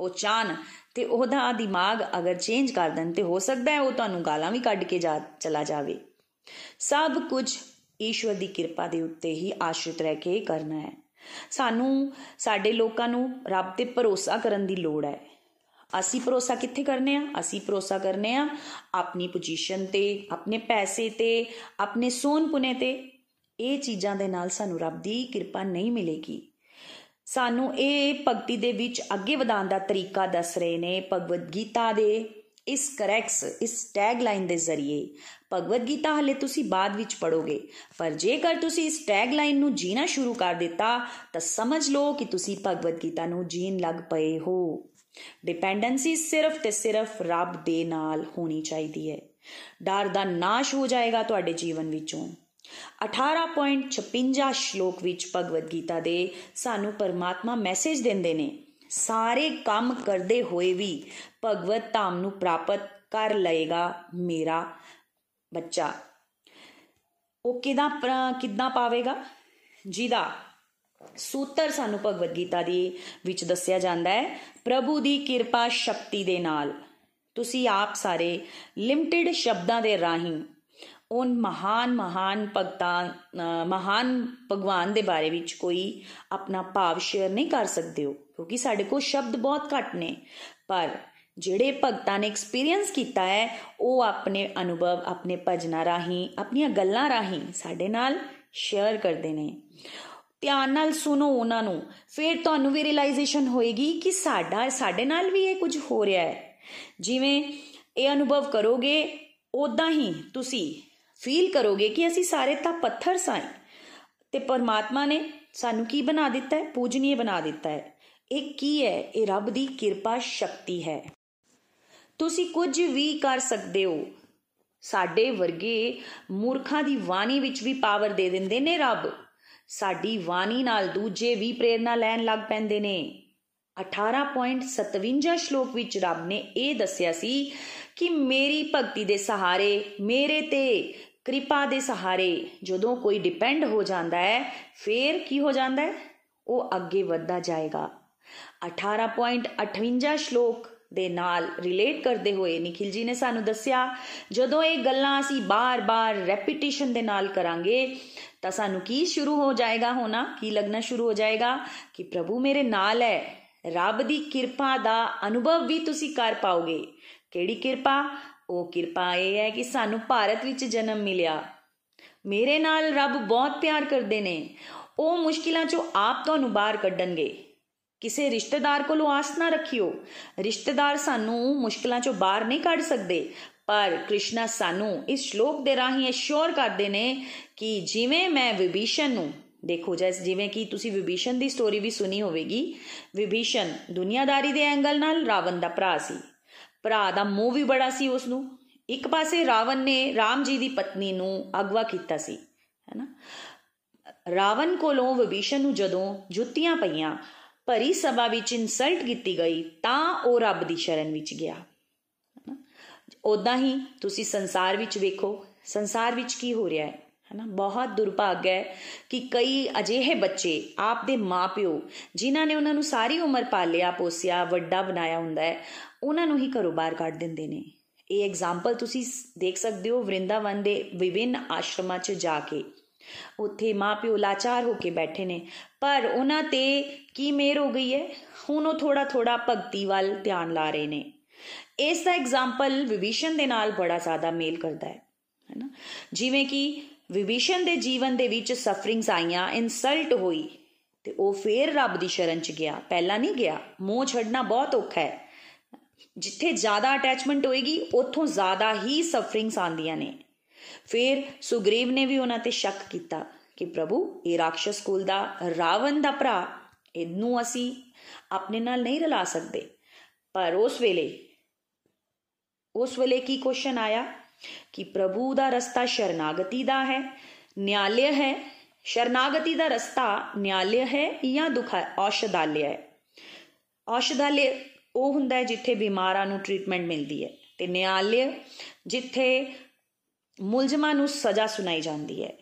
ਉਹ ਚਾਨ ਤੇ ਉਹਦਾ ਦਿਮਾਗ ਅਗਰ ਚੇਂਜ ਕਰ ਦੇਣ ਤੇ ਹੋ ਸਕਦਾ ਹੈ, ਉਹ ਤੁਹਾਨੂੰ ਗਾਲਾਂ ਵੀ ਕੱਢ ਕੇ ਜਾ, ਚਲਾ ਜਾਵੇ। ਸਭ ਕੁਝ ਈਸ਼ਵਰ ਦੀ ਕਿਰਪਾ ਦੇ ਉੱਤੇ ਹੀ ਆਸ਼ਰਿਤ ਰਹਿ ਕੇ ਕਰਨਾ ਹੈ। ਸਾਨੂੰ, ਸਾਡੇ ਲੋਕਾਂ ਨੂੰ ਰੱਬ ਤੇ ਭਰੋਸਾ ਕਰਨ ਦੀ ਲੋੜ ਹੈ। ਅਸੀਂ ਭਰੋਸਾ ਕਿੱਥੇ ਕਰਨੇ ਆ? ਅਸੀਂ ਭਰੋਸਾ ਕਰਨੇ ਆ ਆਪਣੀ ਪੋਜੀਸ਼ਨ ਤੇ, ਆਪਣੇ ਪੈਸੇ ਤੇ, ਆਪਣੇ ਸੋਨ ਪੁਨੇ ਤੇ। ਇਹ ਚੀਜ਼ਾਂ ਦੇ ਨਾਲ ਸਾਨੂੰ ਰੱਬ ਦੀ ਕਿਰਪਾ ਨਹੀਂ ਮਿਲੇਗੀ। ਸਾਨੂੰ ਇਹ ਭਗਤੀ ਦੇ ਵਿੱਚ ਅੱਗੇ ਵਧਾਉਣ ਦਾ ਤਰੀਕਾ ਦੱਸ ਰਹੇ ਨੇ ਭਗਵਦ ਗੀਤਾ ਦੇ। ਇਸ ਕਰੈਕਸ, ਇਸ ਟੈਗ ਲਾਈਨ ਦੇ ਜ਼ਰੀਏ। ਭਗਵਦ ਗੀਤਾ ਹਲੇ ਤੁਸੀਂ ਬਾਅਦ ਵਿੱਚ ਪੜੋਗੇ ਪਰ ਜੇਕਰ ਤੁਸੀਂ ਇਸ ਟੈਗ ਲਾਈਨ ਨੂੰ ਜੀਣਾ ਸ਼ੁਰੂ ਕਰ ਦਿੱਤਾ, ਤਾਂ ਸਮਝ ਲਓ ਕਿ ਤੁਸੀਂ ਭਗਵਦ ਗੀਤਾ ਨੂੰ ਜੀਣ ਲੱਗ ਪਏ ਹੋ। ਡਿਪੈਂਡੈਂਸੀ ਸਿਰਫ ਤੇ ਸਿਰਫ ਰੱਬ ਦੇ ਨਾਲ ਹੋਣੀ ਚਾਹੀਦੀ ਹੈ। ਡਰ ਦਾ ਨਾਸ਼ ਹੋ ਜਾਏਗਾ ਤੁਹਾਡੇ ਜੀਵਨ ਵਿੱਚੋਂ। 18.56 ਸ਼ਲੋਕ ਵਿੱਚ ਭਗਵਦ ਗੀਤਾ ਦੇ ਸਾਨੂੰ ਪਰਮਾਤਮਾ ਮੈਸੇਜ ਦਿੰਦੇ ਨੇ ਸਾਰੇ ਕੰਮ ਕਰਦੇ ਹੋਏ ਵੀ ਭਗਵਤ ਧਾਮ ਨੂੰ ਪ੍ਰਾਪਤ ਕਰ ਲਏਗਾ ਮੇਰਾ ਬੱਚਾ। ਉਹ ਕਿਦਾਂ ਕਿਦਾਂ ਪਾਵੇਗਾ? ਜਿਹਦਾ ਸੂਤਰ ਸਾਨੂੰ ਭਗਵਦ ਗੀਤਾ ਦੀ ਵਿੱਚ ਦੱਸਿਆ ਜਾਂਦਾ ਹੈ, ਪ੍ਰਭੂ ਦੀ ਕਿਰਪਾ ਸ਼ਕਤੀ ਦੇ ਨਾਲ। ਤੁਸੀਂ ਆਪ ਸਾਰੇ ਲਿਮਟਿਡ ਸ਼ਬਦਾਂ ਦੇ ਰਾਹੀਂ ਉਹ ਮਹਾਨ ਮਹਾਨ ਭਗਤਾਂ ਮਹਾਨ ਭਗਵਾਨ ਦੇ ਬਾਰੇ ਵਿੱਚ ਕੋਈ ਆਪਣਾ ਭਾਵ ਸ਼ੇਅਰ ਨਹੀਂ ਕਰ ਸਕਦੇ ਹੋ ਕਿਉਂਕਿ ਸਾਡੇ ਕੋਲ ਸ਼ਬਦ ਬਹੁਤ ਘੱਟ ਨੇ। ਪਰ ਜਿਹੜੇ ਭਗਤਾਂ ਨੇ ਐਕਸਪੀਰੀਅੰਸ ਕੀਤਾ ਹੈ, ਉਹ ਆਪਣੇ ਅਨੁਭਵ, ਆਪਣੇ ਭਜਨਾ ਰਾਹੀਂ, ਆਪਣੀਆਂ ਗੱਲਾਂ ਰਾਹੀਂ ਸਾਡੇ ਨਾਲ ਸ਼ੇਅਰ ਕਰਦੇ ਨੇ। ਧਿਆਨ ਨਾਲ ਸੁਣੋ ਉਹਨਾਂ ਨੂੰ। ਫਿਰ ਤੁਹਾਨੂੰ ਵੀ ਰਿਅਲਾਈਜੇਸ਼ਨ ਹੋਏਗੀ ਕਿ ਸਾਡਾ, ਸਾਡੇ ਨਾਲ ਵੀ ਇਹ ਕੁਝ ਹੋ ਰਿਹਾ ਹੈ। ਜਿਵੇਂ ਇਹ ਅਨੁਭਵ ਕਰੋਗੇ ਉਦਾਂ ਹੀ ਤੁਸੀਂ ਫੀਲ ਕਰੋਗੇ ਕਿ ਅਸੀਂ ਸਾਰੇ ਤਾਂ ਪੱਥਰ ਸਾਂ ਤੇ ਪਰਮਾਤਮਾ ਨੇ ਸਾਨੂੰ ਕੀ ਬਣਾ ਦਿੱਤਾ ਹੈ? ਪੂਜਨੀय ਬਣਾ ਦਿੱਤਾ ਹੈ। ਇਹ ਕੀ ਹੈ? ਇਹ ਰੱਬ ਦੀ ਕਿਰਪਾ ਸ਼ਕਤੀ ਹੈ। ਤੁਸੀਂ ਕੁਝ ਵੀ ਕਰ ਸਕਦੇ ਹੋ। ਸਾਡੇ ਵਰਗੇ ਮੂਰਖਾਂ ਦੀ ਬਾਣੀ ਵਿੱਚ ਵੀ ਪਾਵਰ ਦੇ ਦਿੰਦੇ ਨੇ ਰੱਬ। ਸਾਡੀ ਬਾਣੀ ਨਾਲ ਦੂਜੇ ਵੀ ਪ੍ਰੇਰਣਾ ਲੈਣ ਲੱਗ ਪੈਂਦੇ ਨੇ। 18.57 ਸ਼ਲੋਕ ਵਿੱਚ ਰੱਬ ਨੇ ਇਹ ਦੱਸਿਆ ਸੀ ਕਿ ਮੇਰੀ ਭਗਤੀ ਦੇ ਸਹਾਰੇ ਮੇਰੇ ਤੇ ਕਿਰਪਾ ਦੇ ਸਹਾਰੇ ਜਦੋਂ ਕੋਈ ਡਿਪੈਂਡ ਹੋ ਜਾਂਦਾ ਹੈ, ਫੇਰ ਕੀ ਹੋ ਜਾਂਦਾ ਹੈ? ਉਹ ਅੱਗੇ ਵੱਧਦਾ ਜਾਏਗਾ। 18.58 ਸ਼ਲੋਕ ਦੇ ਨਾਲ ਰਿਲੇਟ ਕਰਦੇ ਹੋਏ ਨikhil ji ਨੇ ਸਾਨੂੰ ਦੱਸਿਆ, ਜਦੋਂ ਇਹ ਗੱਲਾਂ ਅਸੀਂ ਬਾਰ-ਬਾਰ ਰੈਪੀਟੀਸ਼ਨ ਦੇ ਨਾਲ ਕਰਾਂਗੇ, ਤਾਂ ਸਾਨੂੰ ਕੀ ਸ਼ੁਰੂ ਹੋ ਜਾਏਗਾ ਹੋਣਾ? ਕੀ ਲੱਗਣਾ ਸ਼ੁਰੂ ਹੋ ਜਾਏਗਾ? ਕਿ ਪ੍ਰਭੂ ਮੇਰੇ ਨਾਲ ਹੈ। ਰੱਬ ਦੀ ਕਿਰਪਾ ਦਾ ਅਨੁਭਵ ਵੀ ਤੁਸੀਂ ਕਰ ਪਾਓਗੇ। ਕਿਹੜੀ ਕਿਰਪਾ? ਉਹ ਕਿਰਪਾ ਇਹ ਹੈ ਕਿ ਸਾਨੂੰ ਭਾਰਤ ਵਿੱਚ ਜਨਮ ਮਿਲਿਆ। ਮੇਰੇ ਨਾਲ ਰੱਬ ਬਹੁਤ ਪਿਆਰ ਕਰਦੇ ਨੇ। ਉਹ ਮੁਸ਼ਕਿਲਾਂ ਚੋਂ ਆਪ ਤੁਹਾਨੂੰ ਬਾਹਰ ਕੱਢਣਗੇ। ਕਿਸੇ ਰਿਸ਼ਤੇਦਾਰ ਕੋਲੋਂ ਆਸ ਨਾ ਰੱਖਿਓ। ਰਿਸ਼ਤੇਦਾਰ ਸਾਨੂੰ ਮੁਸ਼ਕਲਾਂ ਚੋਂ ਬਾਹਰ ਨਹੀਂ ਕੱਢ ਸਕਦੇ। ਪਰ ਕ੍ਰਿਸ਼ਨਾ ਸਾਨੂੰ ਇਸ ਸ਼ਲੋਕ ਦੇ ਰਾਹੀਂ ਅਸ਼ੋਰ ਕਰਦੇ ਨੇ ਕਿ ਜਿਵੇਂ ਮੈਂ ਵਿਭੀਸ਼ਣ ਨੂੰ, ਦੇਖੋ ਜੈਸ, ਜਿਵੇਂ ਕਿ ਤੁਸੀਂ ਵਿਭੀਸ਼ਣ ਦੀ ਸਟੋਰੀ ਵੀ ਸੁਣੀ ਹੋਵੇਗੀ। ਵਿਭੀਸ਼ਣ ਦੁਨੀਆਦਾਰੀ ਦੇ ਐਂਗਲ ਨਾਲ ਰਾਵਣ ਦਾ ਭਰਾ ਸੀ। ਭਰਾ ਦਾ ਮੋਹ ਵੀ ਬੜਾ ਸੀ ਉਸ ਨੂੰ ਇੱਕ ਪਾਸੇ ਰਾਵਣ ਨੇ ਰਾਮ ਜੀ ਦੀ ਪਤਨੀ ਨੂੰ ਅਗਵਾ ਕੀਤਾ ਸੀ, ਹੈਨਾ? ਰਾਵਣ ਕੋਲੋਂ ਵਿਭੀਸ਼ਣ ਨੂੰ ਜਦੋਂ ਜੁੱਤੀਆਂ ਪਈਆਂ, ਭਰੀ ਸਭਾ ਵਿੱਚ ਇਨਸਲਟ ਕੀਤੀ ਗਈ, ਤਾਂ ਉਹ ਰੱਬ ਦੀ ਸ਼ਰਨ ਵਿੱਚ ਗਿਆ ਉਦਾਂ ਹੀ ਤੁਸੀਂ ਸੰਸਾਰ ਵਿੱਚ ਵੇਖੋ, ਸੰਸਾਰ ਵਿੱਚ ਕੀ ਹੋ ਰਿਹਾ ਹੈ, ਹਨਾ? ਬਹੁਤ ਦੁਰਭਾਗ ਹੈ ਕਿ ਕਈ ਅਜਿਹੇ ਬੱਚੇ ਆਪ ਦੇ ਮਾਪਿਓ, ਜਿਨ੍ਹਾਂ ਨੇ ਉਹਨਾਂ ਨੂੰ ਸਾਰੀ ਉਮਰ ਪਾਲਿਆ, ਪੋਸਿਆ, ਵੱਡਾ ਬਣਾਇਆ ਹੁੰਦਾ ਹੈ ਉਹਨਾਂ ਨੂੰ ਹੀ ਘਰੋਂ ਬਾਹਰ ਕੱਢ ਦਿੰਦੇ ਨੇ। ਇਹ ਐਗਜ਼ਾਮਪਲ ਤੁਸੀਂ ਦੇਖ ਸਕਦੇ ਹੋ ਵਰਿੰਦਾਵਨ ਦੇ ਵਿਭਿੰਨ ਆਸ਼ਰਮਾਂ 'ਚ ਜਾ ਕੇ। ਉੱਥੇ ਮਾਪਿਓ ਲਾਚਾਰ ਹੋ ਕੇ ਬੈਠੇ ਨੇ। ਪਰ ਉਹਨਾਂ ਤੇ ਕੀ ਮੇਰ ਹੋ ਗਈ ਹੈ? ਹੁਣ ਉਹ ਥੋੜਾ ਥੋੜਾ ਭਗਤੀ ਵੱਲ ਧਿਆਨ ਲਾ ਰਹੇ ਨੇ। ਇਸ ਦਾ ਐਗਜ਼ਾਮਪਲ ਵਿਭੀਸ਼ਣ ਦੇ ਨਾਲ ਬੜਾ ਜ਼ਿਆਦਾ ਮੇਲ ਕਰਦਾ ਹੈ ਹੈਨਾ ਜਿਵੇਂ ਕਿ ਵਿਭੀਸ਼ਣ ਦੇ ਜੀਵਨ ਦੇ ਵਿੱਚ ਸਫਰਿੰਗਸ ਆਈਆਂ ਇਨਸਲਟ ਹੋਈ ਤੇ ਉਹ ਫੇਰ ਰੱਬ ਦੀ ਸ਼ਰਨ ਚ ਗਿਆ। ਪਹਿਲਾਂ ਨਹੀਂ ਗਿਆ। ਮੋਹ ਛੱਡਣਾ ਬਹੁਤ ਔਖਾ ਹੈ। ਜਿੱਥੇ ਜ਼ਿਆਦਾ ਅਟੈਚਮੈਂਟ ਹੋਏਗੀ ਉੱਥੋਂ ਜ਼ਿਆਦਾ ਹੀ ਸਫਰਿੰਗਸ ਆਂਦੀਆਂ ਨੇ ਫਿਰ ਸੁਗਰੀਵ ਨੇ ਵੀ ਉਹਨਾਂ ਤੇ ਸ਼ੱਕ ਕੀਤਾ ਕਿ ਪ੍ਰਭੂ ਇਹ ਰਾਖਸ਼ ਕੁਲ ਦਾ ਰਾਵਣ ਦਾ ਭਰਾ ਇਹਨੂੰ ਅਸੀਂ ਆਪਣੇ ਨਾਲ ਨਹੀਂ ਰਲਾ ਸਕਦੇ ਪਰ ਉਸ ਵੇਲੇ ਉਸ ਵੇਲੇ ਕੀ ਕੁਐਸਚਨ ਆਇਆ ਕਿ ਪ੍ਰਭੂ ਦਾ ਰਸਤਾ ਸ਼ਰਨਾਗਤੀ ਦਾ ਹੈ ਨਿਆਲਿਆ ਹੈ ਸ਼ਰਨਾਗਤੀ ਦਾ ਰਸਤਾ ਨਿਆਲਿਆ ਹੈ ਜਾਂ ਦੁਖ ਔਸ਼ਧਾਲਿਆ ਹੈ ਔਸ਼ਧਾਲਿਆ ਉਹ ਹੁੰਦਾ ਹੈ ਜਿੱਥੇ ਬਿਮਾਰਾਂ ਨੂੰ ਟ੍ਰੀਟਮੈਂਟ ਮਿਲਦੀ ਹੈ ਤੇ ਨਿਆਲਿਆ ਜਿੱਥੇ ਮੁਲਜ਼ਮਾਂ ਨੂੰ ਸਜ਼ਾ ਸੁਣਾਈ ਜਾਂਦੀ ਹੈ।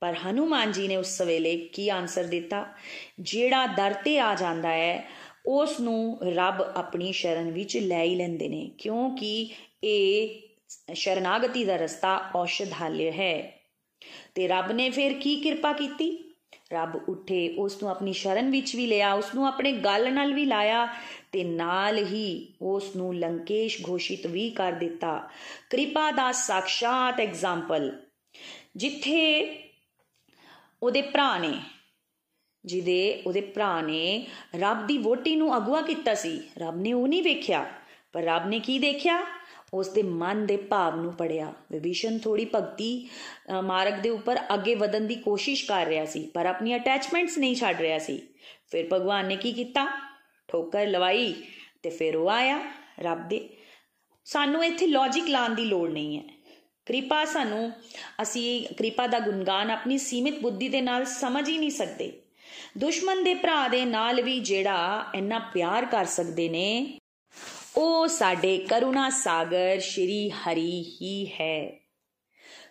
ਪਰ ਹਨੂਮਾਨ ਜੀ ਨੇ ਉਸ ਵੇਲੇ ਕੀ ਆਨਸਰ ਦਿੱਤਾ? ਜਿਹੜਾ ਦਰ ਤੇ ਆ ਜਾਂਦਾ ਹੈ ਉਸ ਨੂੰ ਰੱਬ ਆਪਣੀ ਸ਼ਰਨ ਵਿੱਚ ਲੈ ਹੀ ਲੈਂਦੇ ਨੇ, ਕਿਉਂਕਿ ਇਹ ਸ਼ਰਨਾਗਤੀ ਦਾ ਰਸਤਾ ਔਸ਼ਧਾਲਿਆ ਹੈ। ਤੇ ਰੱਬ ਨੇ ਫਿਰ ਕੀ ਕਿਰਪਾ ਕੀਤੀ? ਰੱਬ ਉੱਠੇ, ਉਸ ਨੂੰ ਆਪਣੀ ਸ਼ਰਨ ਵਿੱਚ ਵੀ ਲਿਆ, ਉਸ ਨੂੰ ਆਪਣੇ ਗਲ ਨਾਲ ਵੀ ਲਾਇਆ ਤੇ ਨਾਲ ਹੀ ਉਸ ਨੂੰ ਲੰਕੇਸ਼ ਘੋਸ਼ਿਤ ਵੀ ਕਰ ਦਿੱਤਾ। ਕਿਰਪਾ ਦਾ ਸਾਖਸ਼ਾਤ ਐਗਜ਼ਾਮਪਲ ਜਿੱਥੇ ਉਹਦੇ ਭਰਾ ਨੇ, ਜਿਹਦੇ, ਉਹਦੇ ਭਰਾ ਨੇ ਰੱਬ ਦੀ ਵੋਟੀ ਨੂੰ ਅਗਵਾ ਕੀਤਾ ਸੀ। ਰੱਬ ਨੇ ਉਹ ਨਹੀਂ ਵੇਖਿਆ, ਪਰ ਰੱਬ ਨੇ ਕੀ ਦੇਖਿਆ? ਉਸ ਦੇ ਮਨ ਦੇ ਭਾਵ ਨੂੰ ਪੜਿਆ। ਵਿਭੀਸ਼ਣ ਥੋੜੀ ਭਗਤੀ ਮਾਰਗ ਦੇ ਉੱਪਰ ਅੱਗੇ ਵਧਣ ਦੀ ਕੋਸ਼ਿਸ਼ ਕਰ ਰਿਹਾ ਸੀ, ਪਰ ਆਪਣੀ ਅਟੈਚਮੈਂਟਸ ਨਹੀਂ ਛੱਡ ਰਿਹਾ ਸੀ। ਫਿਰ ਭਗਵਾਨ ਨੇ ਕੀ ਕੀਤਾ? ਠੋਕਰ ਲਵਾਈ ਤੇ ਫਿਰ ਉਹ ਆਇਆ, ਰੱਬ ਦੇ। ਸਾਨੂੰ ਇੱਥੇ ਲੌਜੀਕ ਲਾਉਣ ਦੀ ਲੋੜ ਨਹੀਂ ਹੈ। ਕਿਰਪਾ ਸਾਨੂੰ, ਅਸੀਂ ਕਿਰਪਾ ਦਾ ਗੁਣਗਾਨ ਆਪਣੀ ਸੀਮਿਤ ਬੁੱਧੀ ਦੇ ਨਾਲ ਸਮਝ ਹੀ ਨਹੀਂ ਸਕਦੇ। ਦੁਸ਼ਮਣ ਦੇ ਭਰਾ ਦੇ ਨਾਲ ਵੀ ਜਿਹੜਾ ਇੰਨਾ ਪਿਆਰ ਕਰ ਸਕਦੇ ਨੇ ਉਹ ਸਾਡੇ ਕਰੁਣਾ ਸਾਗਰ ਸ਼੍ਰੀ ਹਰੀ ਹੀ ਹੈ।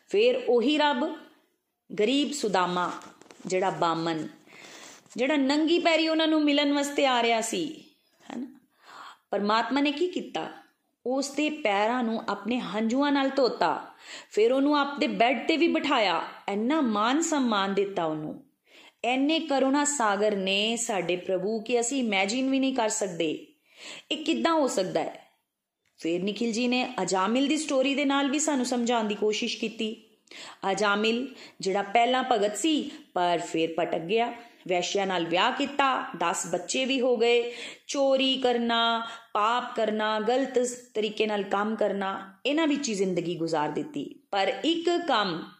ਫਿਰ ਉਹੀ ਰੱਬ, ਗਰੀਬ ਸੁਦਾਮਾ, ਜਿਹੜਾ ਬਾਮਨ ਜਿਹੜਾ ਨੰਗੀ ਪੈਰੀ ਉਹਨਾਂ ਨੂੰ ਮਿਲਣ ਵਾਸਤੇ ਆ ਰਿਹਾ ਸੀ, ਹੈਨਾ? ਪਰਮਾਤਮਾ ਨੇ ਕੀ ਕੀਤਾ? ਉਸ ਦੇ ਪੈਰਾਂ ਨੂੰ ਆਪਣੇ ਹੰਝੂਆਂ ਨਾਲ ਧੋਤਾ, ਫਿਰ ਉਹਨੂੰ ਆਪਣੇ ਬੈੱਡ ਤੇ ਵੀ ਬਿਠਾਇਆ, ਇੰਨਾ ਮਾਨ ਸਨਮਾਨ ਦਿੱਤਾ ਉਹਨੂੰ। ਐਨੇ ਕਰੁਣਾ ਸਾਗਰ ਨੇ ਸਾਡੇ ਪ੍ਰਭੂ ਕਿ ਅਸੀਂ ਇਮੇਜਿਨ ਵੀ ਨਹੀਂ ਕਰ ਸਕਦੇ। ਇਹ ਕਿੱਦਾਂ ਹੋ ਸਕਦਾ ਹੈ ਫਿਰ ਨikhil ji ਨੇ ਅਜਾਮਿਲ ਦੀ ਸਟੋਰੀ ਦੇ ਨਾਲ ਵੀ ਸਾਨੂੰ ਸਮਝਾਉਣ ਦੀ ਕੋਸ਼ਿਸ਼ ਕੀਤੀ ਅਜਾਮਿਲ ਜਿਹੜਾ ਪਹਿਲਾਂ ਭਗਤ ਸੀ ਪਰ ਫਿਰ ਪਟਕ ਗਿਆ ਵੈਸ਼ਿਆ ਨਾਲ ਵਿਆਹ ਕੀਤਾ 10 ਬੱਚੇ ਵੀ ਹੋ ਗਏ ਚੋਰੀ ਕਰਨਾ ਪਾਪ ਕਰਨਾ ਗਲਤ ਤਰੀਕੇ ਨਾਲ ਕੰਮ ਕਰਨਾ ਇਹਨਾਂ ਵਿੱਚ ਹੀ ਜ਼ਿੰਦਗੀ گزار ਦਿੱਤੀ ਪਰ ਇੱਕ ਕੰਮ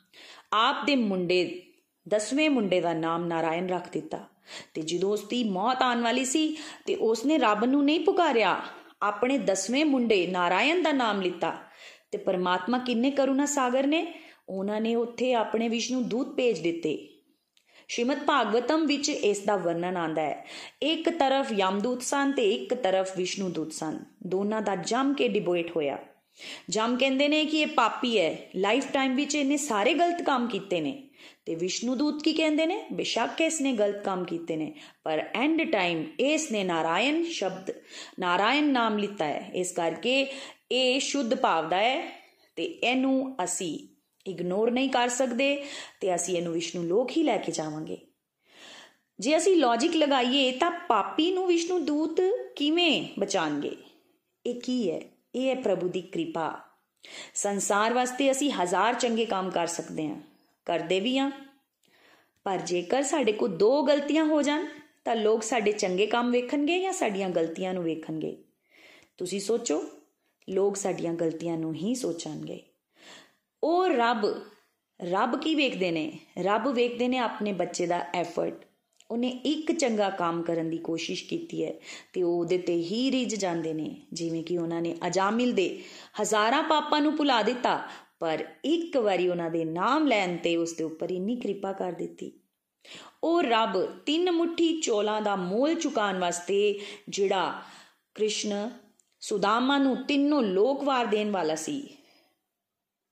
ਆਪ ਦੇ ਮੁੰਡੇ ਦਸਵੇਂ ਮੁੰਡੇ ਦਾ ਨਾਮ ਨਾਰਾਇਣ ਰੱਖ ਦਿੱਤਾ ਤੇ ਜਦੋਂ ਉਸ ਦੀ ਮੌਤ ਆਉਣ ਵਾਲੀ ਸੀ ਤੇ ਉਸਨੇ ਰੱਬ ਨੂੰ ਨਹੀਂ ਪੁਕਾਰਿਆ, ਆਪਣੇ ਦਸਵੇਂ ਮੁੰਡੇ ਨਾਰਾਇਣ ਦਾ ਨਾਮ ਲਿੱਤਾ। ਤੇ ਪਰਮਾਤਮਾ ਕਿੰਨੇ ਕਰੁਣਾ ਸਾਗਰ ਨੇ? ਉਹਨਾਂ ਨੇ ਉੱਥੇ ਆਪਣੇ ਵਿਸ਼ਨੂੰ ਦੂਤ ਭੇਜ ਦਿੱਤੇ। ਸ਼੍ਰੀਮਦ ਭਾਗਵਤਮ ਵਿੱਚ ਇਸ ਦਾ ਵਰਣਨ ਆਂਦਾ ਹੈ। ਇੱਕ ਤਰਫ ਯਮਦੂਤ ਸਨ ਤੇ ਇੱਕ ਤਰਫ ਵਿਸ਼ਨੂੰ ਦੂਤ ਸਨ। ਦੋਨਾਂ ਦਾ ਜੰਮ ਕੇ ਡਿਬੇਟ ਹੋਇਆ। ਜਮ ਕਹਿੰਦੇ ਨੇ ਕਿ ਇਹ ਪਾਪੀ ਹੈ। ਲਾਈਫ ਟਾਈਮ ਵਿੱਚ ਇਹਨੇ ਸਾਰੇ ਗਲਤ ਕੰਮ ਕੀਤੇ ਨੇ। ਤੇ ਵਿਸ਼ਨੂੰ ਦੂਤ ਕੀ ਕਹਿੰਦੇ ਨੇ? ਬੇਸ਼ੱਕ ਇਸ ਨੇ ਗਲਤ ਕੰਮ ਕੀਤੇ ਨੇ। ਪਰ ਐਂਡ ਟਾਈਮ ਇਸ ਨੇ ਨਾਰਾਇਣ ਸ਼ਬਦ, ਨਾਰਾਇਣ ਨਾਮ ਲਿੱਤਾ ਹੈ। ਇਸ ਕਰਕੇ ਇਹ ਸ਼ੁੱਧ ਭਾਵ ਹੈ ਤੇ ਇਹਨੂੰ ਅਸੀਂ ਇਗਨੋਰ ਨਹੀਂ ਕਰ ਸਕਦੇ ਤੇ ਅਸੀਂ ਇਹਨੂੰ ਵਿਸ਼ਨੂੰ ਲੋਕ ਹੀ ਲੈ ਕੇ ਜਾਵਾਂਗੇ। ਜੇ ਅਸੀਂ ਲੌਜੀਕ ਲਗਾਈਏ ਤਾਂ ਪਾਪੀ ਨੂੰ ਵਿਸ਼ਨੂੰ ਦੂਤ ਕਿਵੇਂ ਬਚਾਣਗੇ? ਇਹ ਕੀ ਹੈ? ਇਹ ਹੈ ਪ੍ਰਭੂ ਦੀ ਕਿਰਪਾ। ਸੰਸਾਰ ਵਾਸਤੇ ਅਸੀਂ ਹਜ਼ਾਰ ਚੰਗੇ ਕੰਮ ਕਰ ਸਕਦੇ ਹਾਂ। ਕਰਦੇ ਵੀ ਆ। ਪਰ ਜੇਕਰ ਸਾਡੇ ਕੋਲ ਦੋ ਗਲਤੀਆਂ ਹੋ ਜਾਣ, ਤਾਂ ਲੋਕ ਸਾਡੇ ਚੰਗੇ ਕੰਮ ਵੇਖਣਗੇ ਜਾਂ ਸਾਡੀਆਂ ਗਲਤੀਆਂ ਨੂੰ ਵੇਖਣਗੇ। ਤੁਸੀਂ ਸੋਚੋ, ਲੋਕ ਸਾਡੀਆਂ ਗਲਤੀਆਂ ਨੂੰ ਹੀ ਸੋਚਣਗੇ। ਉਹ ਰੱਬ ਰੱਬ ਕੀ ਵੇਖਦੇ ਨੇ? ਰੱਬ ਵੇਖਦੇ ਨੇ ਆਪਣੇ ਬੱਚੇ ਦਾ ਐਫਰਟ ਉਹਨੇ ਇੱਕ ਚੰਗਾ ਕੰਮ ਕਰਨ ਦੀ ਕੋਸ਼ਿਸ਼ ਕੀਤੀ ਹੈ ਤੇ ਉਹ ਉਹਦੇ ਤੇ ਹੀ ਰਿਜ ਜਾਂਦੇ ਨੇ। ਜਿਵੇਂ ਕਿ ਉਹਨਾਂ ਨੇ ਅਜਾਮਿਲ ਦੇ ਹਜ਼ਾਰਾਂ ਪਾਪਾਂ ਨੂੰ ਭੁਲਾ ਦਿੱਤਾ ਪਰ ਇੱਕ ਵਾਰੀ ਉਹਨਾਂ ਦੇ ਨਾਮ ਲੈਣ ਤੇ ਉਸ ਦੇ ਉੱਪਰ ਇੰਨੀ ਕਿਰਪਾ ਕਰ ਦਿੱਤੀ। ਉਹ ਰੱਬ ਤਿੰਨ ਮੁਠੀ ਚੋਲਾਂ ਦਾ ਮੋਲ ਚੁਕਾਉਣ ਵਾਸਤੇ ਜਿਹੜਾ ਕ੍ਰਿਸ਼ਨ ਸੁਦਾਮਾ ਨੂੰ ਤਿੰਨੋਂ ਲੋਕਵਾਰ ਦੇਣ ਵਾਲਾ ਸੀ,